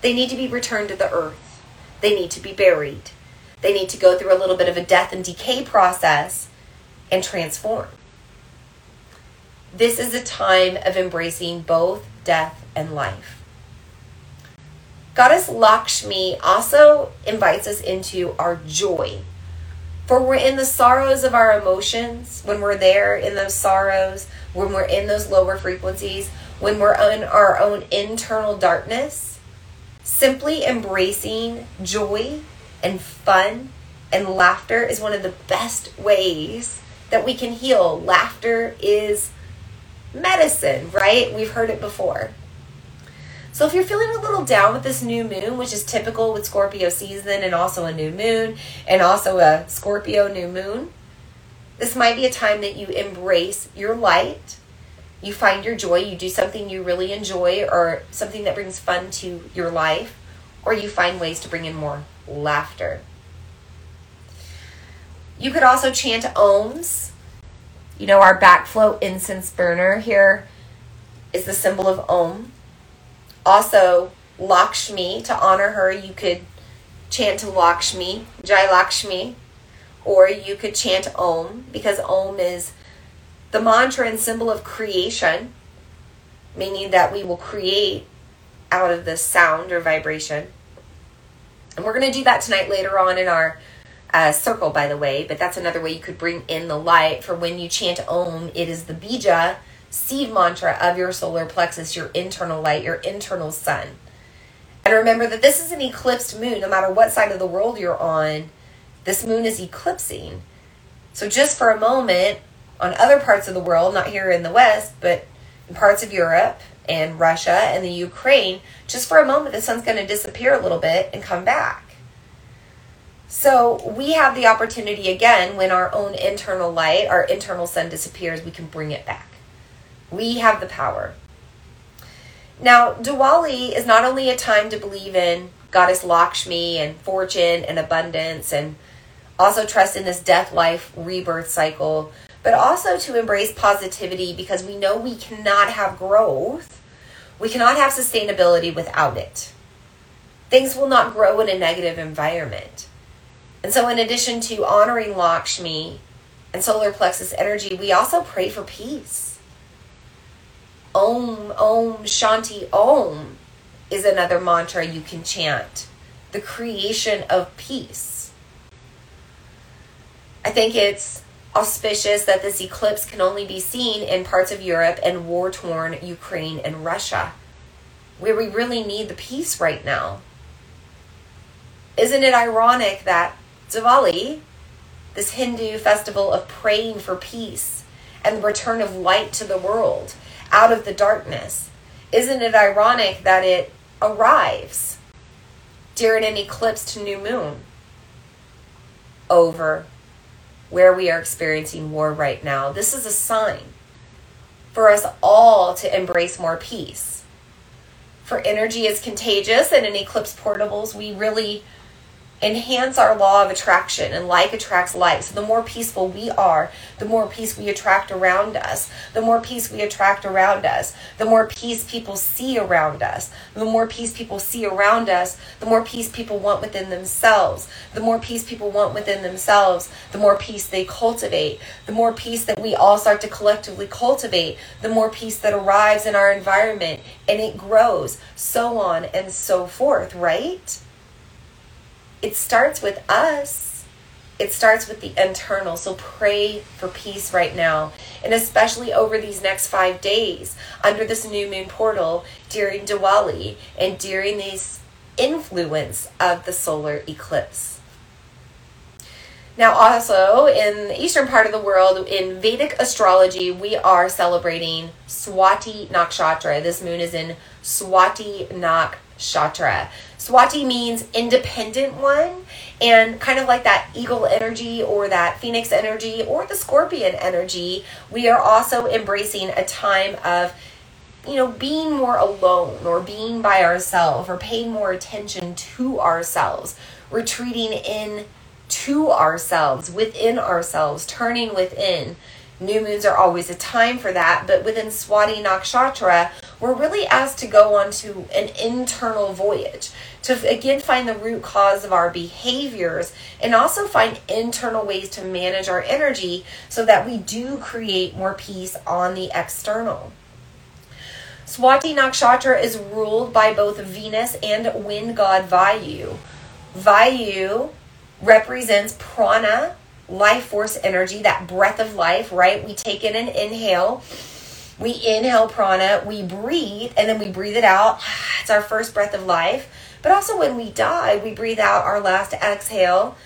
Speaker 1: They need to be returned to the earth. They need to be buried. They need to go through a little bit of a death and decay process and transform. This is a time of embracing both death and life. Goddess Lakshmi also invites us into our joy. For we're in the sorrows of our emotions, when we're there in those sorrows, when we're in those lower frequencies, when we're in our own internal darkness, simply embracing joy and fun and laughter is one of the best ways that we can heal. Laughter is medicine, right? We've heard it before. So if you're feeling a little down with this new moon, which is typical with Scorpio season and also a new moon and also a Scorpio new moon, this might be a time that you embrace your light. You find your joy, you do something you really enjoy or something that brings fun to your life, or you find ways to bring in more laughter. You could also chant ohms. You know, our backflow incense burner here is the symbol of Om. Also, Lakshmi, to honor her, you could chant to Lakshmi, Jai Lakshmi, or you could chant Om because Om is the mantra and symbol of creation, meaning that we will create out of this sound or vibration. And we're going to do that tonight later on in our uh, circle, by the way, but that's another way you could bring in the light. For when you chant Om, it is the bija seed mantra of your solar plexus, your internal light, your internal sun. And remember that this is an eclipsed moon, no matter what side of the world you're on, this moon is eclipsing. So, just for a moment, on other parts of the world, not here in the West, but in parts of Europe and Russia and the Ukraine, just for a moment, the sun's going to disappear a little bit and come back. So we have the opportunity again when our own internal light, our internal sun disappears, we can bring it back. We have the power. Now, Diwali is not only a time to believe in Goddess Lakshmi and fortune and abundance and also trust in this death life rebirth cycle, but also to embrace positivity because we know we cannot have growth. We cannot have sustainability without it. Things will not grow in a negative environment. And so, in addition to honoring Lakshmi and solar plexus energy, we also pray for peace. Om, Om, Shanti, Om is another mantra you can chant. The creation of peace. I think it's auspicious that this eclipse can only be seen in parts of Europe and war torn Ukraine and Russia, where we really need the peace right now. Isn't it ironic that Diwali, this Hindu festival of praying for peace and the return of light to the world out of the darkness. Isn't it ironic that it arrives during an eclipse to new moon over where we are experiencing war right now? This is a sign for us all to embrace more peace. For energy is contagious, and in eclipse portables, we really enhance our law of attraction and like attracts like. So the more peaceful we are, the more peace we attract around us. The more peace we attract around us, the more peace people see around us. The more peace people see around us, the more peace people want within themselves. The more peace people want within themselves, the more peace they cultivate. The more peace that we all start to collectively cultivate, the more peace that arrives in our environment and it grows, so on and so forth, right? It starts with us. It starts with the internal. So pray for peace right now. And especially over these next five days under this new moon portal during Diwali and during this influence of the solar eclipse. Now, also in the eastern part of the world, in Vedic astrology, we are celebrating Swati Nakshatra. This moon is in Swati Nakshatra. Swati means independent one, and kind of like that eagle energy or that phoenix energy or the scorpion energy, we are also embracing a time of you know, being more alone or being by ourselves or paying more attention to ourselves, retreating in to ourselves, within ourselves, turning within. New moons are always a time for that, but within Swati Nakshatra, we're really asked to go on to an internal voyage to again find the root cause of our behaviors and also find internal ways to manage our energy so that we do create more peace on the external. Swati Nakshatra is ruled by both Venus and wind god Vayu. Vayu represents prana, life force energy, that breath of life, right? We take in an inhale. We inhale prana, we breathe, and then we breathe it out. It's our first breath of life. But also when we die, we breathe out our last exhale,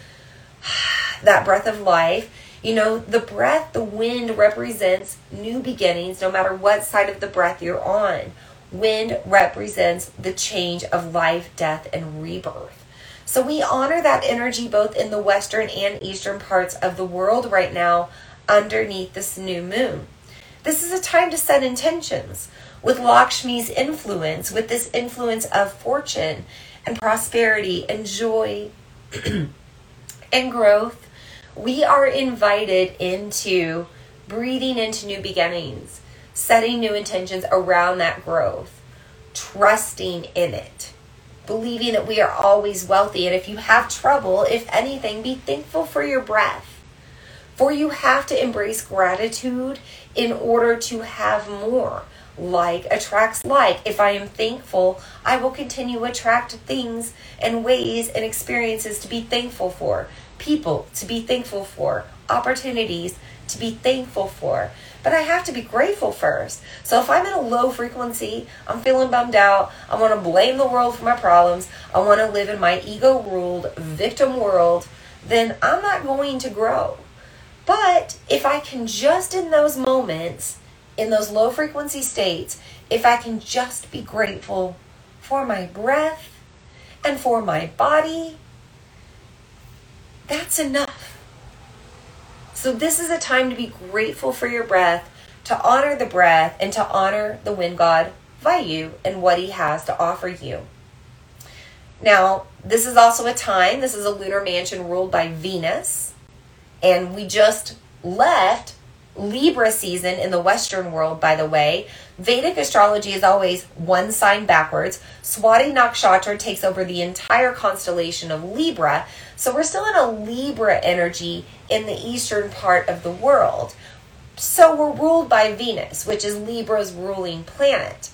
Speaker 1: that breath of life. You know, the breath, the wind represents new beginnings no matter what side of the breath you're on. Wind represents the change of life, death, and rebirth. So we honor that energy both in the western and eastern parts of the world right now underneath this new moon. This is a time to set intentions with Lakshmi's influence, with this influence of fortune and prosperity and joy and growth. We are invited into breathing into new beginnings, setting new intentions around that growth, trusting in it believing that we are always wealthy. And if you have trouble, if anything, be thankful for your breath. For you have to embrace gratitude in order to have more. Like attracts like. If I am thankful, I will continue to attract things and ways and experiences to be thankful for, people to be thankful for, opportunities to be thankful for. But I have to be grateful first. So if I'm in a low frequency, I'm feeling bummed out, I want to blame the world for my problems, I want to live in my ego ruled victim world, then I'm not going to grow. But if I can just in those moments, in those low frequency states, if I can just be grateful for my breath and for my body, that's enough. So, this is a time to be grateful for your breath, to honor the breath, and to honor the wind god Vayu and what he has to offer you. Now, this is also a time, this is a lunar mansion ruled by Venus, and we just left Libra season in the Western world, by the way. Vedic astrology is always one sign backwards. Swati Nakshatra takes over the entire constellation of Libra. So we're still in a Libra energy in the eastern part of the world. So we're ruled by Venus, which is Libra's ruling planet.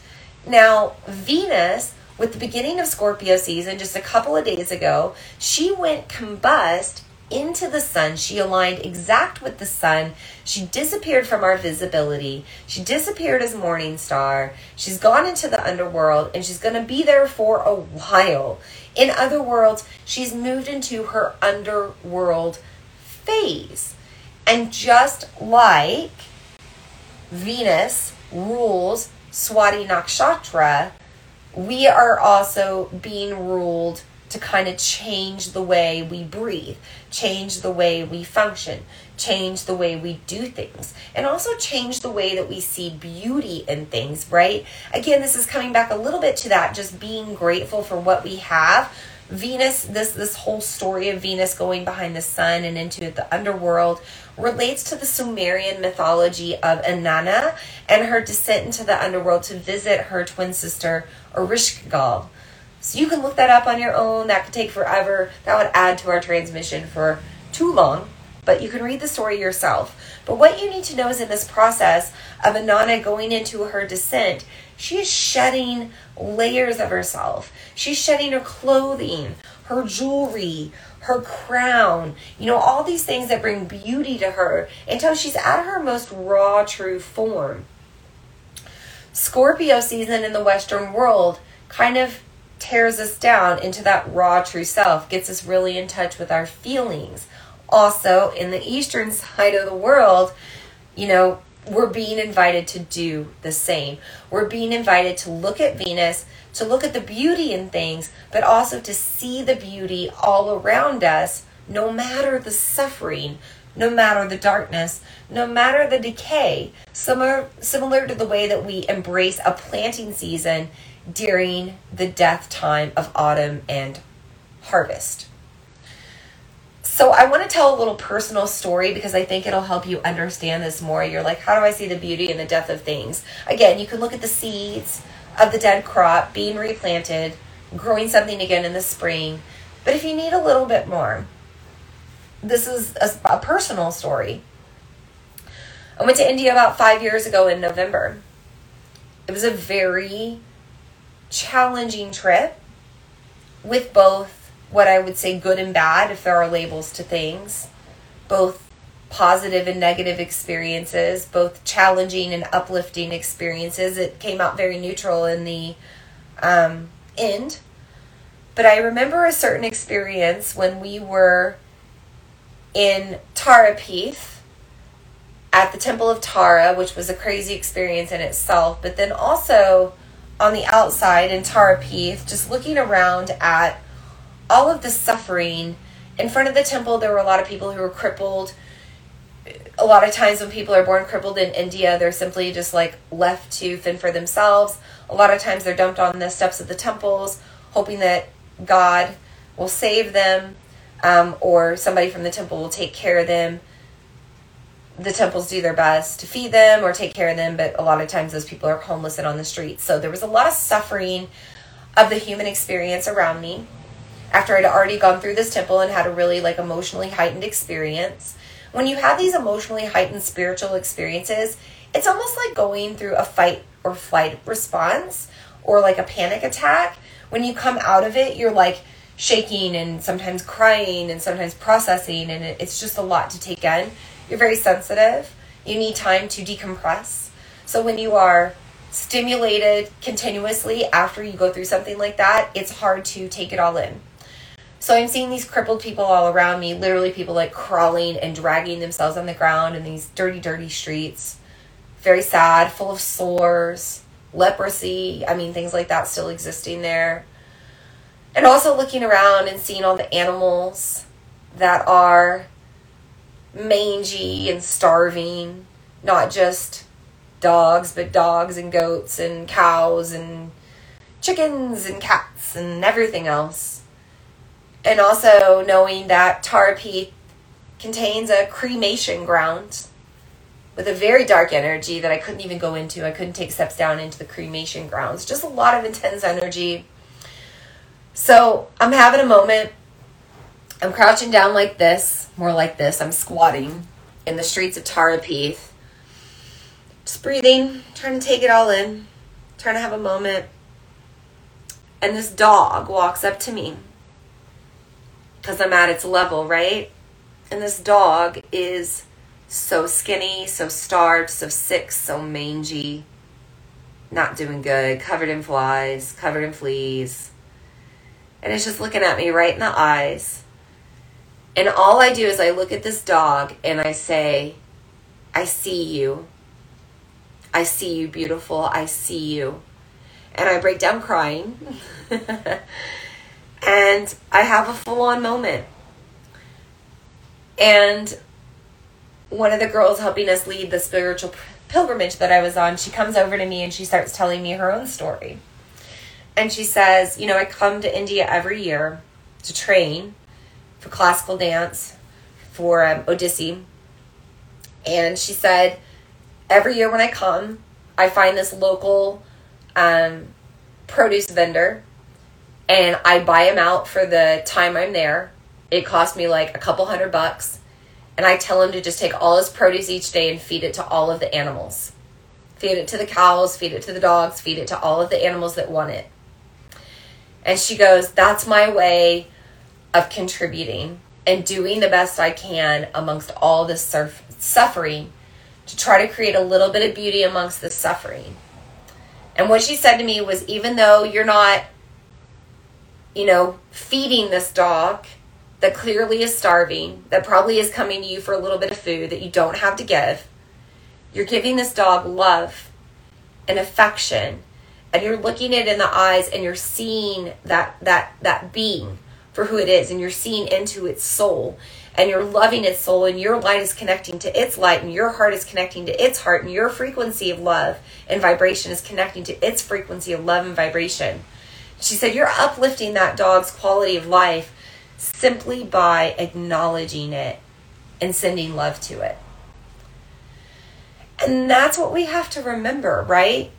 Speaker 1: Now, Venus, with the beginning of Scorpio season just a couple of days ago, she went combust into the sun. She aligned exact with the sun. She disappeared from our visibility. She disappeared as morning star. She's gone into the underworld and she's going to be there for a while. In other worlds, she's moved into her underworld phase. And just like Venus rules Swati Nakshatra, we are also being ruled to kind of change the way we breathe, change the way we function, change the way we do things, and also change the way that we see beauty in things, right? Again, this is coming back a little bit to that just being grateful for what we have Venus, this this whole story of Venus going behind the sun and into the underworld relates to the Sumerian mythology of Inanna and her descent into the underworld to visit her twin sister Ereshkigal. So you can look that up on your own. That could take forever. That would add to our transmission for too long. But you can read the story yourself. But what you need to know is in this process of Inanna going into her descent, she is shedding layers of herself. She's shedding her clothing, her jewelry, her crown, you know, all these things that bring beauty to her until she's at her most raw, true form. Scorpio season in the Western world kind of tears us down into that raw, true self, gets us really in touch with our feelings. Also, in the Eastern side of the world, you know, we're being invited to do the same. We're being invited to look at Venus, to look at the beauty in things, but also to see the beauty all around us, no matter the suffering, no matter the darkness, no matter the decay. Similar, similar to the way that we embrace a planting season during the death time of autumn and harvest. So I want to tell a little personal story because I think it'll help you understand this more. You're like, how do I see the beauty in the death of things? Again, you can look at the seeds of the dead crop being replanted, growing something again in the spring. But if you need a little bit more, this is a, a personal story. I went to India about five years ago in November. It was a very challenging trip with both what I would say good and bad, if there are labels to things, both positive and negative experiences, both challenging and uplifting experiences. It came out very neutral in the um, end. But I remember a certain experience when we were in Tarapith at the Temple of Tara, which was a crazy experience in itself, but then also on the outside in Tarapith, just looking around at all of the suffering. In front of the temple, there were a lot of people who were crippled a lot of times when people are born crippled in India, they're simply just like left to fend for themselves. A lot of times they're dumped on the steps of the temples, hoping that God will save them um, or somebody from the temple will take care of them. The temples do their best to feed them or take care of them, but a lot of times those people are homeless and on the streets. So there was a lot of suffering of the human experience around me after I'd already gone through this temple and had a really like emotionally heightened experience when you have these emotionally heightened spiritual experiences, it's almost like going through a fight or flight response or like a panic attack. When you come out of it, you're like shaking and sometimes crying and sometimes processing, and it's just a lot to take in. You're very sensitive. You need time to decompress. So when you are stimulated continuously after you go through something like that, it's hard to take it all in. So I'm seeing these crippled people all around me, literally people like crawling and dragging themselves on the ground in these dirty, dirty streets. Very sad, full of sores, leprosy. I mean, things like that still existing there. And also looking around and seeing all the animals that are mangy and starving, not just dogs, but dogs and goats and cows and chickens and cats and everything else and also knowing that Tarapith contains a cremation ground with a very dark energy that I couldn't even go into. I couldn't take steps down into the cremation grounds. Just a lot of intense energy. So I'm having a moment. I'm crouching down like this, more like this. I'm squatting in the streets of Tarapith. Just breathing, trying to take it all in, trying to have a moment. And this dog walks up to me because I'm at its level, right? And this dog is so skinny, so starved, so sick, so mangy, not doing good, covered in flies, covered in fleas. And it's just looking at me right in the eyes. And all I do is I look at this dog and I say, I see you. I see you, beautiful. I see you. And I break down crying. and I have a full on moment. And one of the girls helping us lead the spiritual pilgrimage that I was on, she comes over to me and she starts telling me her own story. And she says, You know, I come to India every year to train for classical dance for um, Odissi. And she said, every year when I come, I find this local um, produce vendor and I buy him out for the time I'm there. It cost me like a couple hundred bucks. And I tell him to just take all his produce each day and feed it to all of the animals. Feed it to the cows, feed it to the dogs, feed it to all of the animals that want it. And she goes, That's my way of contributing and doing the best I can amongst all this surf- suffering to try to create a little bit of beauty amongst the suffering. And what she said to me was even though you're not, you know, feeding this dog that clearly is starving, that probably is coming to you for a little bit of food that you don't have to give, you're giving this dog love and affection and you're looking it in the eyes and you're seeing that that that being for who it is and you're seeing into its soul and you're loving its soul and your light is connecting to its light and your heart is connecting to its heart and your frequency of love and vibration is connecting to its frequency of love and vibration. She said you're uplifting that dog's quality of life simply by acknowledging it and sending love to it. And that's what we have to remember right?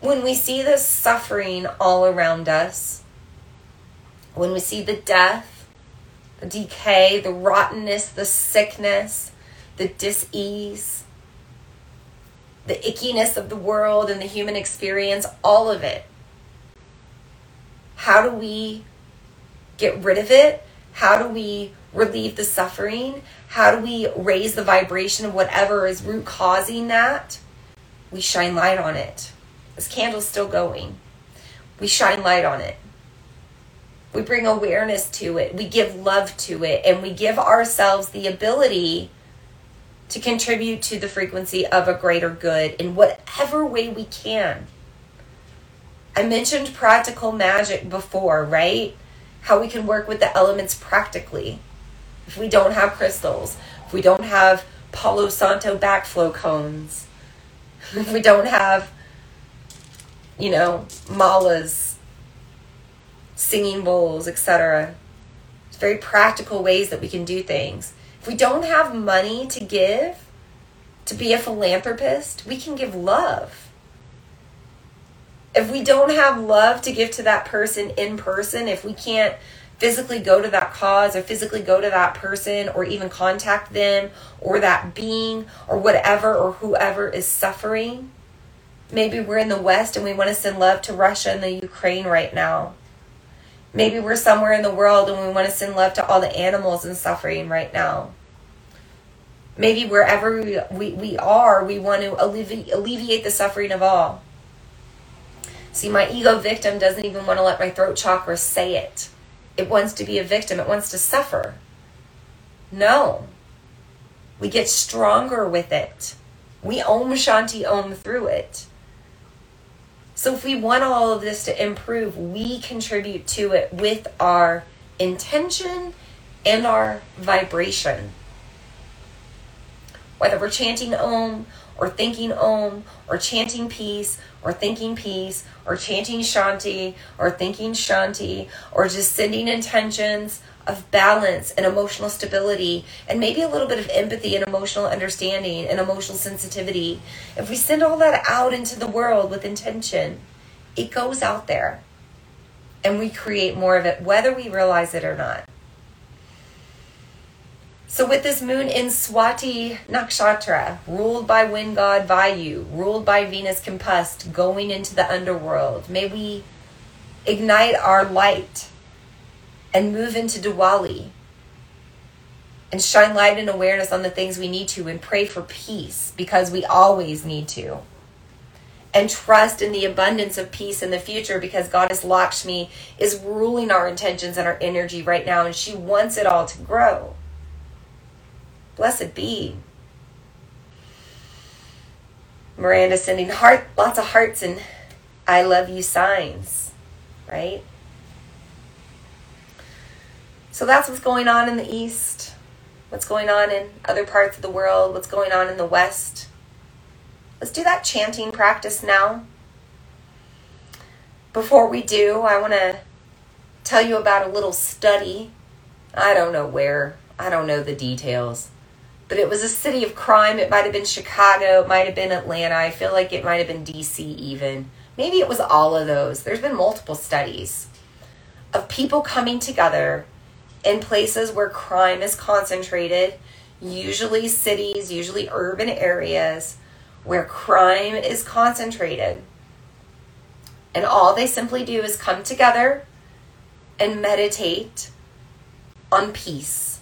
Speaker 1: When we see the suffering all around us, when we see the death, the decay, the rottenness, the sickness, the dis-ease, the ickiness of the world and the human experience, all of it. How do we get rid of it? How do we relieve the suffering? How do we raise the vibration of whatever is root causing that? We shine light on it. This candle's still going. We shine light on it. We bring awareness to it. We give love to it. And we give ourselves the ability to contribute to the frequency of a greater good in whatever way we can. I mentioned practical magic before, right? How we can work with the elements practically. If we don't have crystals, if we don't have Palo Santo backflow cones, if we don't have you know, malas, singing bowls, etc. It's very practical ways that we can do things. If we don't have money to give, to be a philanthropist, we can give love. If we don't have love to give to that person in person, if we can't physically go to that cause or physically go to that person or even contact them or that being or whatever or whoever is suffering, Maybe we're in the West and we want to send love to Russia and the Ukraine right now. Maybe we're somewhere in the world and we want to send love to all the animals in suffering right now. Maybe wherever we, we, we are, we want to alleviate, alleviate the suffering of all. See, my ego victim doesn't even want to let my throat chakra say it. It wants to be a victim, it wants to suffer. No. We get stronger with it. We om shanti om through it. So if we want all of this to improve, we contribute to it with our intention and our vibration. Whether we're chanting Om or thinking Om or chanting peace or thinking peace or chanting Shanti or thinking Shanti or just sending intentions of balance and emotional stability and maybe a little bit of empathy and emotional understanding and emotional sensitivity, if we send all that out into the world with intention, it goes out there and we create more of it, whether we realize it or not. So, with this moon in Swati Nakshatra, ruled by wind god Vayu, ruled by Venus combust, going into the underworld, may we ignite our light and move into Diwali and shine light and awareness on the things we need to and pray for peace because we always need to. And trust in the abundance of peace in the future because Goddess Lakshmi is ruling our intentions and our energy right now and she wants it all to grow. Blessed be. Miranda sending heart lots of hearts and I love you signs, right? So that's what's going on in the East, what's going on in other parts of the world, what's going on in the West. Let's do that chanting practice now. Before we do, I want to tell you about a little study. I don't know where, I don't know the details, but it was a city of crime. It might have been Chicago, it might have been Atlanta. I feel like it might have been DC even. Maybe it was all of those. There's been multiple studies of people coming together in places where crime is concentrated, usually cities, usually urban areas where crime is concentrated. And all they simply do is come together and meditate on peace.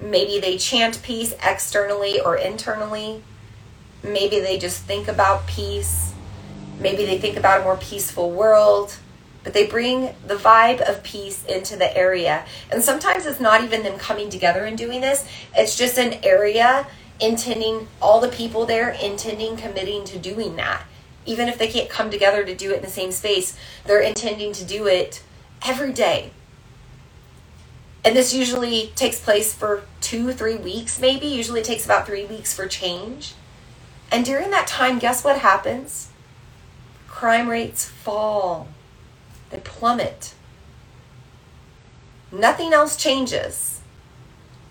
Speaker 1: Maybe they chant peace externally or internally. Maybe they just think about peace. Maybe they think about a more peaceful world but they bring the vibe of peace into the area. And sometimes it's not even them coming together and doing this, it's just an area intending all the people there intending committing to doing that. Even if they can't come together to do it in the same space, they're intending to do it every day. And this usually takes place for two, three weeks, maybe. Usually it takes about three weeks for change. And during that time, guess what happens? Crime rates fall they plummet. Nothing else changes.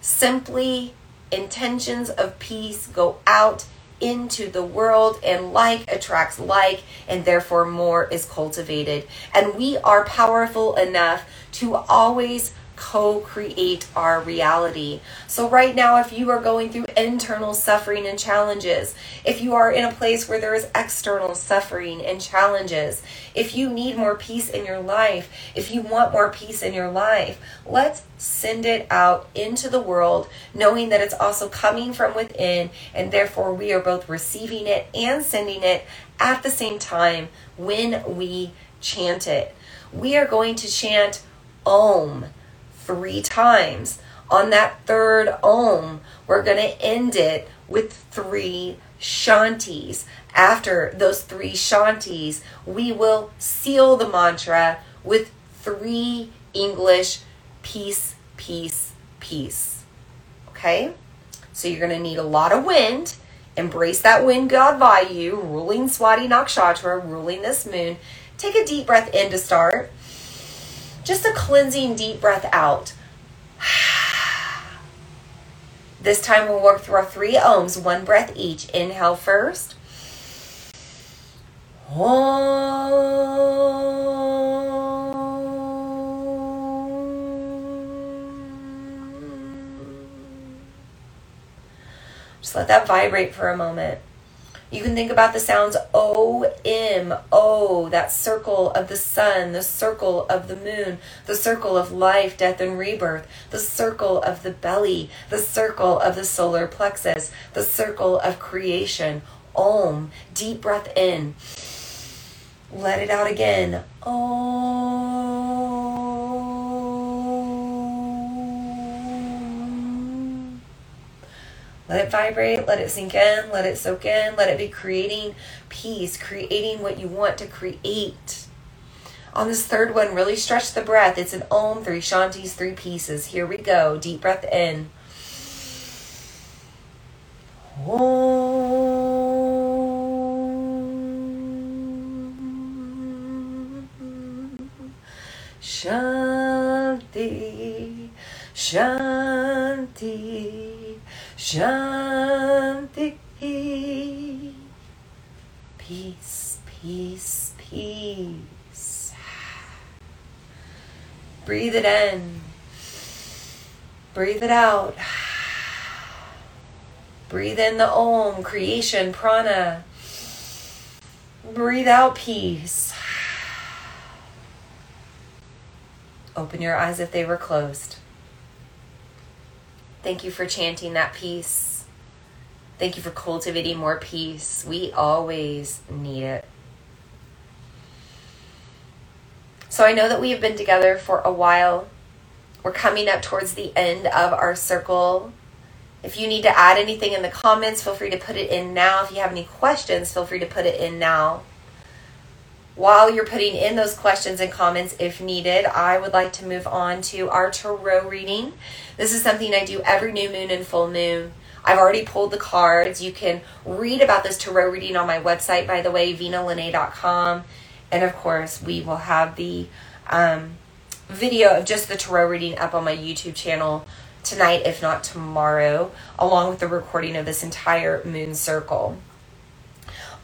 Speaker 1: Simply intentions of peace go out into the world and like attracts like and therefore more is cultivated and we are powerful enough to always co create our reality. So, right now, if you are going through internal suffering and challenges, if you are in a place where there is external suffering and challenges, if you need more peace in your life, if you want more peace in your life, let's send it out into the world, knowing that it's also coming from within, and therefore we are both receiving it and sending it at the same time when we chant it. We are going to chant Om three times. On that third Om, we're going to end it with three Shantis. After those three Shantis, we will seal the mantra with three English peace, peace, peace. Okay? So you're going to need a lot of wind. Embrace that wind God Vayu, ruling Swati Nakshatra, ruling this moon. Take a deep breath in to start. Just a cleansing deep breath out. This time we'll work through our three Oms, one breath each. Inhale first. Just let that vibrate for a moment. You can think about the sounds O, M, O, that circle of the sun, the circle of the moon, the circle of life, death, and rebirth, the circle of the belly, the circle of the solar plexus, the circle of creation. Om, deep breath in. Let it out again. Om. Let it vibrate, let it sink in, let it soak in, let it be creating peace, creating what you want to create. On this third one, really stretch the breath. It's an om, three shantis, three pieces. Here we go. Deep breath in. Om. Shanti, Shanti, Shanti. Peace, peace, peace. Breathe it in. Breathe it out. Breathe in the Om, creation, prana. Breathe out peace. Open your eyes if they were closed. Thank you for chanting that peace. Thank you for cultivating more peace. We always need it. So I know that we have been together for a while. We're coming up towards the end of our circle. If you need to add anything in the comments, feel free to put it in now. If you have any questions, feel free to put it in now. While you're putting in those questions and comments, if needed, I would like to move on to our tarot reading. This is something I do every new moon and full moon. I've already pulled the cards. You can read about this tarot reading on my website, by the way, vinalene.com. And of course, we will have the um, video of just the tarot reading up on my YouTube channel tonight, if not tomorrow, along with the recording of this entire moon circle.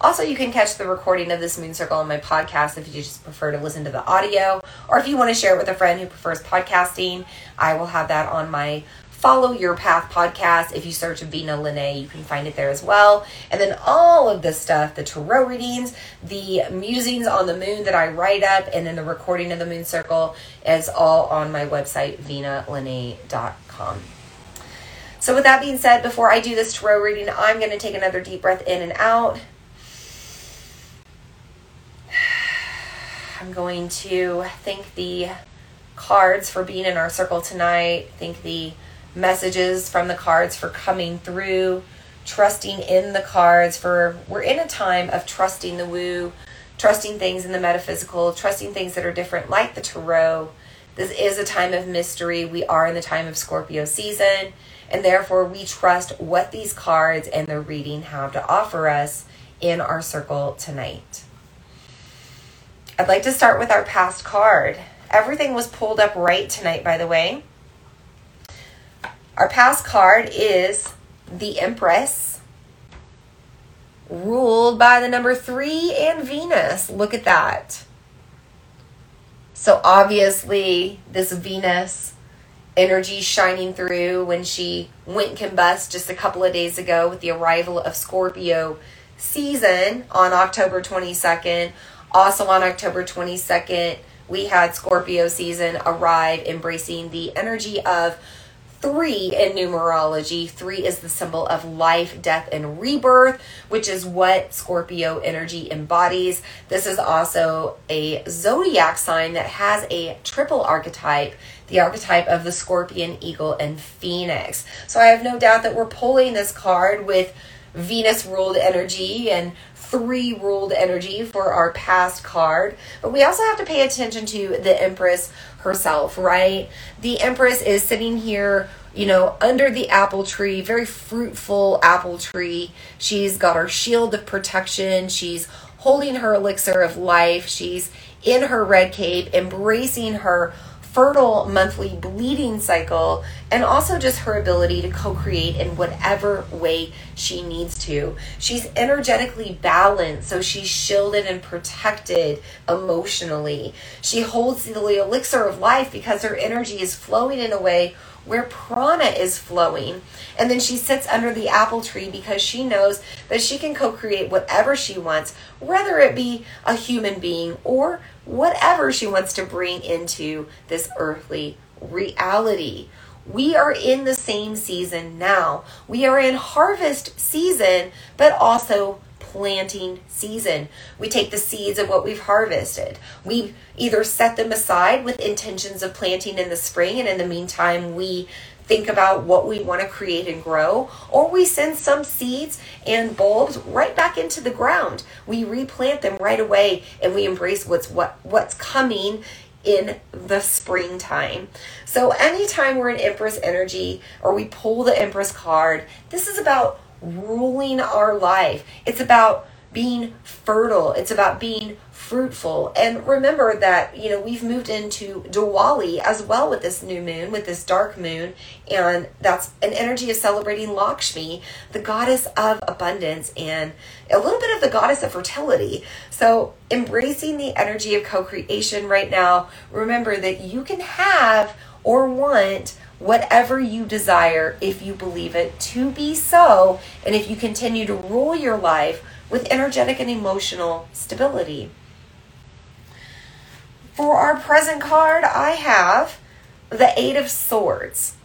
Speaker 1: Also, you can catch the recording of this moon circle on my podcast if you just prefer to listen to the audio, or if you want to share it with a friend who prefers podcasting, I will have that on my Follow Your Path podcast. If you search Vina Lene, you can find it there as well. And then all of this stuff the tarot readings, the musings on the moon that I write up, and then the recording of the moon circle is all on my website, vinalene.com. So, with that being said, before I do this tarot reading, I'm going to take another deep breath in and out. I'm going to thank the cards for being in our circle tonight. Thank the messages from the cards for coming through, trusting in the cards for we're in a time of trusting the woo, trusting things in the metaphysical, trusting things that are different like the tarot. This is a time of mystery. We are in the time of Scorpio season, and therefore we trust what these cards and the reading have to offer us in our circle tonight. I'd like to start with our past card. Everything was pulled up right tonight, by the way. Our past card is the Empress, ruled by the number three and Venus. Look at that. So obviously, this Venus energy shining through when she went combust just a couple of days ago with the arrival of Scorpio season on October 22nd. Also on October 22nd, we had Scorpio season arrive, embracing the energy of three in numerology. Three is the symbol of life, death, and rebirth, which is what Scorpio energy embodies. This is also a zodiac sign that has a triple archetype the archetype of the scorpion, eagle, and phoenix. So I have no doubt that we're pulling this card with Venus ruled energy and three ruled energy for our past card. But we also have to pay attention to the Empress herself, right? The Empress is sitting here, you know, under the apple tree, very fruitful apple tree. She's got her shield of protection. She's holding her elixir of life. She's in her red cape, embracing her fertile monthly bleeding cycle and also just her ability to co create in whatever way she needs to. She's energetically balanced, so she's shielded and protected emotionally. She holds the elixir of life because her energy is flowing in a way where prana is flowing. And then she sits under the apple tree because she knows that she can co create whatever she wants, whether it be a human being or whatever she wants to bring into this earthly reality. We are in the same season now. We are in harvest season, but also planting season. We take the seeds of what we've harvested. We either set them aside with intentions of planting in the spring, and in the meantime, we think about what we want to create and grow, or we send some seeds and bulbs right back into the ground. We replant them right away and we embrace what's what what's coming in the springtime. So anytime we're in Empress energy or we pull the Empress card, this is about ruling our life. It's about being fertile. It's about being fruitful. And remember that, you know, we've moved into Diwali as well with this new moon, with this dark moon. And that's an energy of celebrating Lakshmi, the goddess of abundance, and a little bit of the goddess of fertility. So, embracing the energy of co creation right now, remember that you can have or want whatever you desire if you believe it to be so, and if you continue to rule your life with energetic and emotional stability. For our present card, I have the Eight of Swords.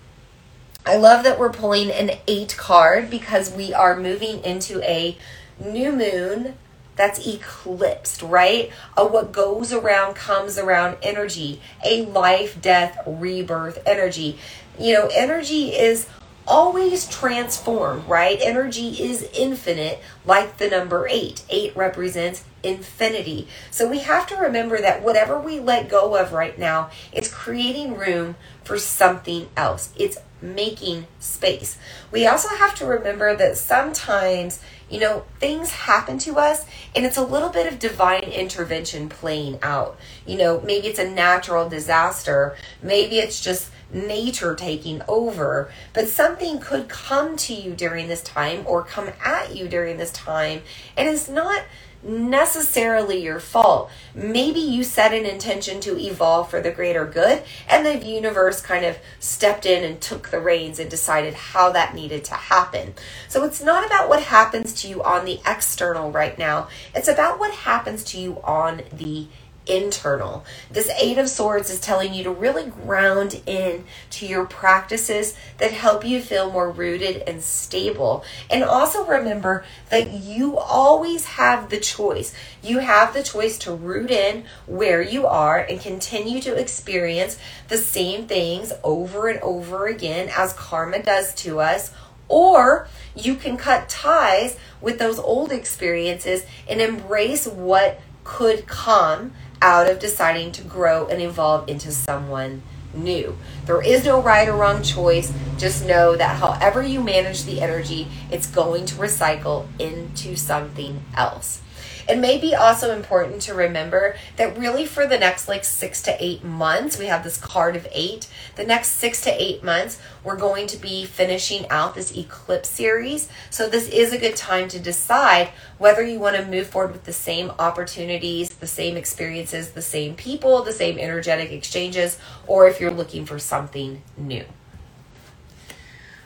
Speaker 1: I love that we're pulling an eight card because we are moving into a new moon that's eclipsed, right? A what goes around comes around energy, a life, death, rebirth energy. You know, energy is always transformed, right? Energy is infinite, like the number eight. Eight represents infinity. So we have to remember that whatever we let go of right now, it's creating room for something else. It's making space. We also have to remember that sometimes, you know, things happen to us and it's a little bit of divine intervention playing out. You know, maybe it's a natural disaster, maybe it's just nature taking over, but something could come to you during this time or come at you during this time and it's not necessarily your fault. Maybe you set an intention to evolve for the greater good, and the universe kind of stepped in and took the reins and decided how that needed to happen. So it's not about what happens to you on the external right now, it's about what happens to you on the internal. This Eight of Swords is telling you to really ground in to your practices that help you feel more rooted and stable. And also remember that you always have the choice. You have the choice to root in where you are and continue to experience the same things over and over again as karma does to us. Or you can cut ties with those old experiences and embrace what could come out of deciding to grow and evolve into someone new. There is no right or wrong choice. Just know that however you manage the energy, it's going to recycle into something else. It may be also important to remember that really for the next like six to eight months, we have this card of eight. The next six to eight months, we're going to be finishing out this eclipse series. So this is a good time to decide whether you want to move forward with the same opportunities, the same experiences, the same people, the same energetic exchanges, or if you're looking for something new.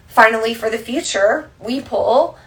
Speaker 1: Finally, for the future, we pull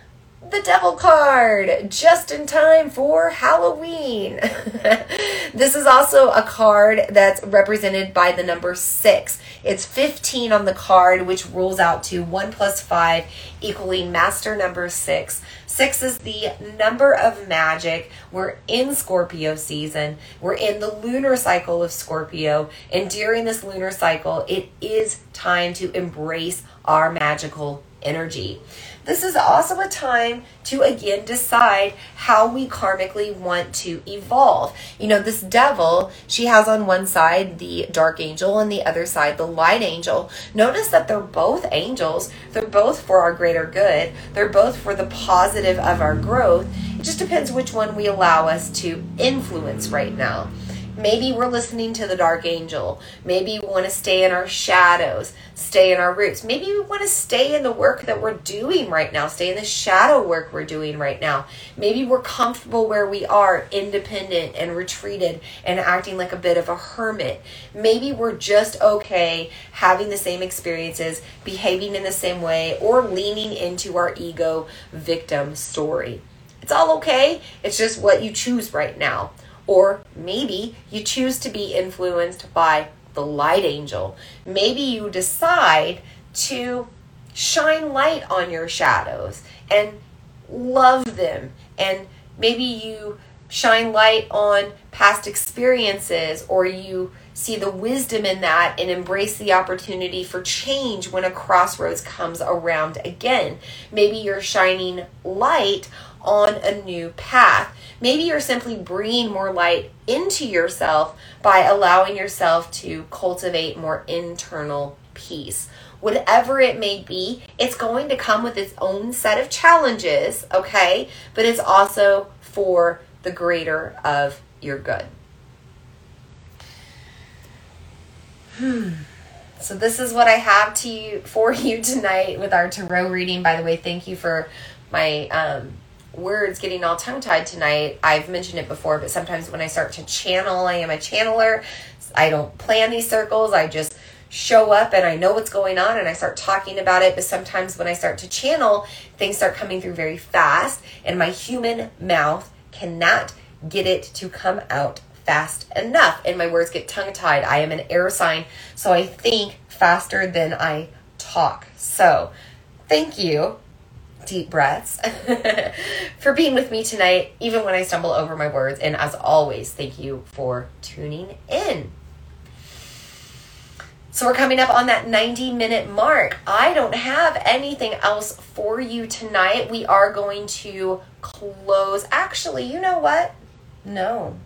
Speaker 1: the devil card just in time for Halloween. this is also a card that's represented by the number six. It's 15 on the card, which rules out to one plus five equaling master number six. Six is the number of magic. We're in Scorpio season. We're in the lunar cycle of Scorpio. And during this lunar cycle, it is time to embrace our magical energy. This is also a time to again decide how we karmically want to evolve. You know, this devil, she has on one side the dark angel and the other side the light angel. Notice that they're both angels. They're both for our greater good. They're both for the positive of our growth. It just depends which one we allow us to influence right now. Maybe we're listening to the dark angel. Maybe we want to stay in our shadows, stay in our roots. Maybe we want to stay in the work that we're doing right now, stay in the shadow work we're doing right now. Maybe we're comfortable where we are, independent and retreated and acting like a bit of a hermit. Maybe we're just okay having the same experiences, behaving in the same way, or leaning into our ego victim story. It's all okay. It's just what you choose right now. Or maybe you choose to be influenced by the light angel. Maybe you decide to shine light on your shadows and love them. And maybe you shine light on past experiences or you see the wisdom in that and embrace the opportunity for change when a crossroads comes around again. Maybe you're shining light on a new path. Maybe you're simply bringing more light into yourself by allowing yourself to cultivate more internal peace. Whatever it may be, it's going to come with its own set of challenges, okay? But it's also for the greater of your good. Hmm. So this is what I have to you for you tonight with our tarot reading. By the way, thank you for my um, words getting all tongue tied tonight. I've mentioned it before, but sometimes when I start to channel, I am a channeler. I don't plan these circles. I just show up and I know what's going on and I start talking about it. But sometimes when I start to channel, things start coming through very fast, and my human mouth cannot get it to come out fast enough. And my words get tongue tied. I am an air sign, so I think faster than I talk. So, thank you deep breaths for being with me tonight, even when I stumble over my words. And as always, thank you for tuning in. So we're coming up on that 90 minute mark. I don't have anything else for you tonight. We are going to close. Actually, you know what? No.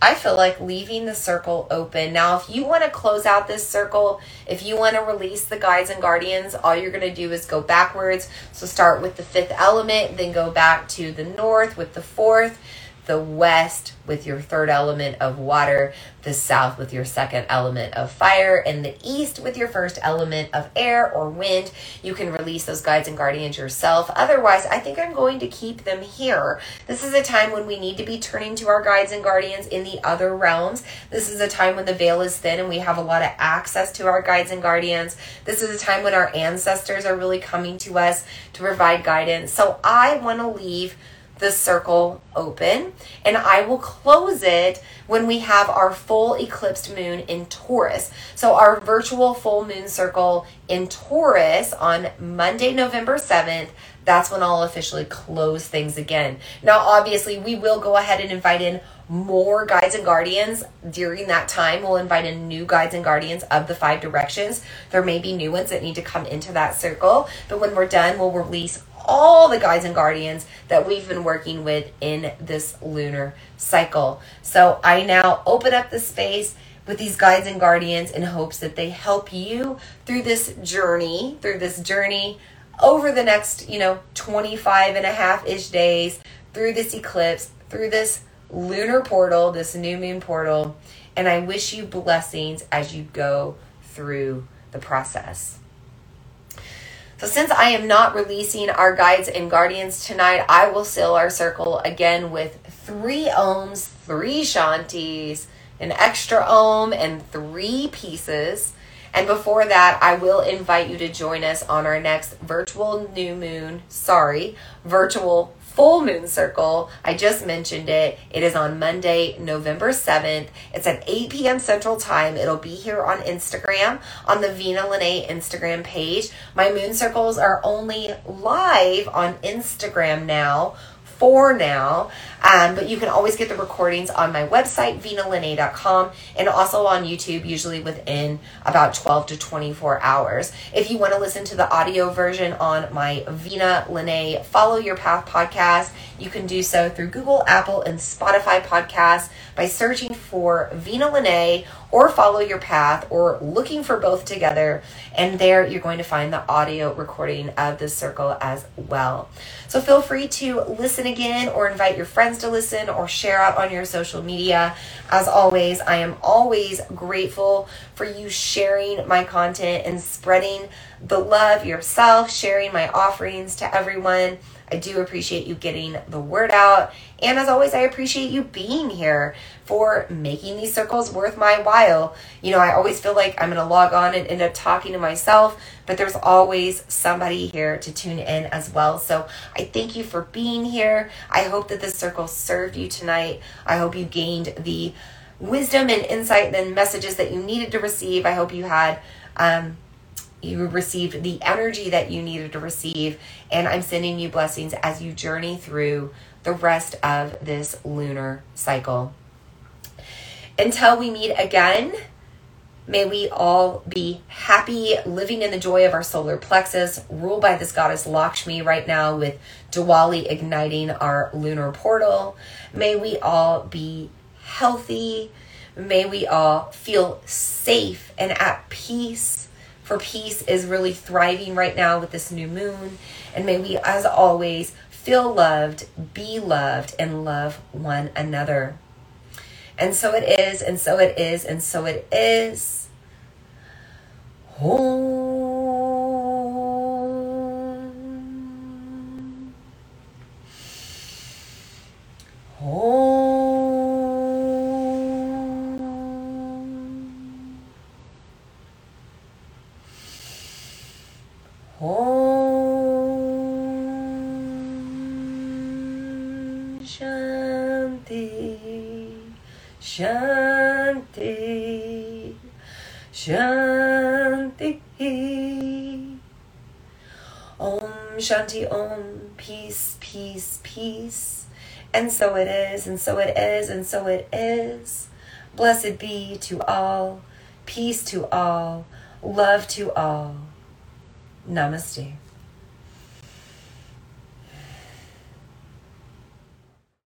Speaker 1: I feel like leaving the circle open. Now, if you want to close out this circle, if you want to release the guides and guardians, all you're going to do is go backwards. So start with the fifth element, then go back to the north with the fourth, the west with your third element of water, the south with your second element of fire, and the east with your first element of air or wind. You can release those guides and guardians yourself. Otherwise, I think I'm going to keep them here. This is a time when we need to be turning to our guides and guardians in the other realms. This is a time when the veil is thin and we have a lot of access to our guides and guardians. This is a time when our ancestors are really coming to us to provide guidance. So I want to leave the circle open and I will close it when we have our full eclipsed moon in Taurus. So our virtual full moon circle in Taurus on Monday, November 7th, that's when I'll officially close things again. Now, obviously, we will go ahead and invite in more guides and guardians during that time. We'll invite in new guides and guardians of the five directions. There may be new ones that need to come into that circle, but when we're done, we'll release all the guides and guardians that we've been working with in this lunar cycle. So I now open up the space with these guides and guardians in hopes that they help you through this journey, through this journey over the next, you know, 25 and a half ish days, through this eclipse, through this lunar portal, this new moon portal. And I wish you blessings as you go through the process. So, since I am not releasing our guides and guardians tonight, I will seal our circle again with three Oms, three Shantis, an extra Om, and three pieces. And before that, I will invite you to join us on our next virtual new moon, sorry, virtual full moon circle. I just mentioned it. It is on Monday, November 7th. It's at 8 p.m. Central Time. It'll be here on Instagram, on the Vina Lene Instagram page. My moon circles are only live on Instagram now for now. Um, but you can always get the recordings on my website, vinalene.com, and also on YouTube, usually within about 12 to 24 hours. If you want to listen to the audio version on my Vina Lene Follow Your Path podcast, you can do so through Google, Apple, and Spotify podcasts by searching for Vina Lene or Follow Your Path or looking for both together. And there you're going to find the audio recording of the circle as well. So feel free to listen again or invite your friends to listen or share out on your social media. As always, I am always grateful for you sharing my content and spreading the love yourself, sharing my offerings to everyone. I do appreciate you getting the word out. And as always, I appreciate you being here for making these circles worth my while. You know, I always feel like I'm going to log on and end up talking to myself, but there's always somebody here to tune in as well. So I thank you for being here. I hope that this circle served you tonight. I hope you gained the wisdom and insight and messages that you needed to receive. I hope you had. Um, you received the energy that you needed to receive. And I'm sending you blessings as you journey through the rest of this lunar cycle. Until we meet again, may we all be happy, living in the joy of our solar plexus, ruled by this goddess Lakshmi right now with Diwali igniting our lunar portal. May we all be healthy. May we all feel safe and at peace for peace is really thriving right now with this new moon. And may we, as always, feel loved, be loved, and love one another. And so it is, and so it is, and so it is. Home. Home. Shanti, Shanti. Om Shanti Om, peace, peace, peace. And so it is, and so it is, and so it is. Blessed be to all, peace to all, love to all. Namaste.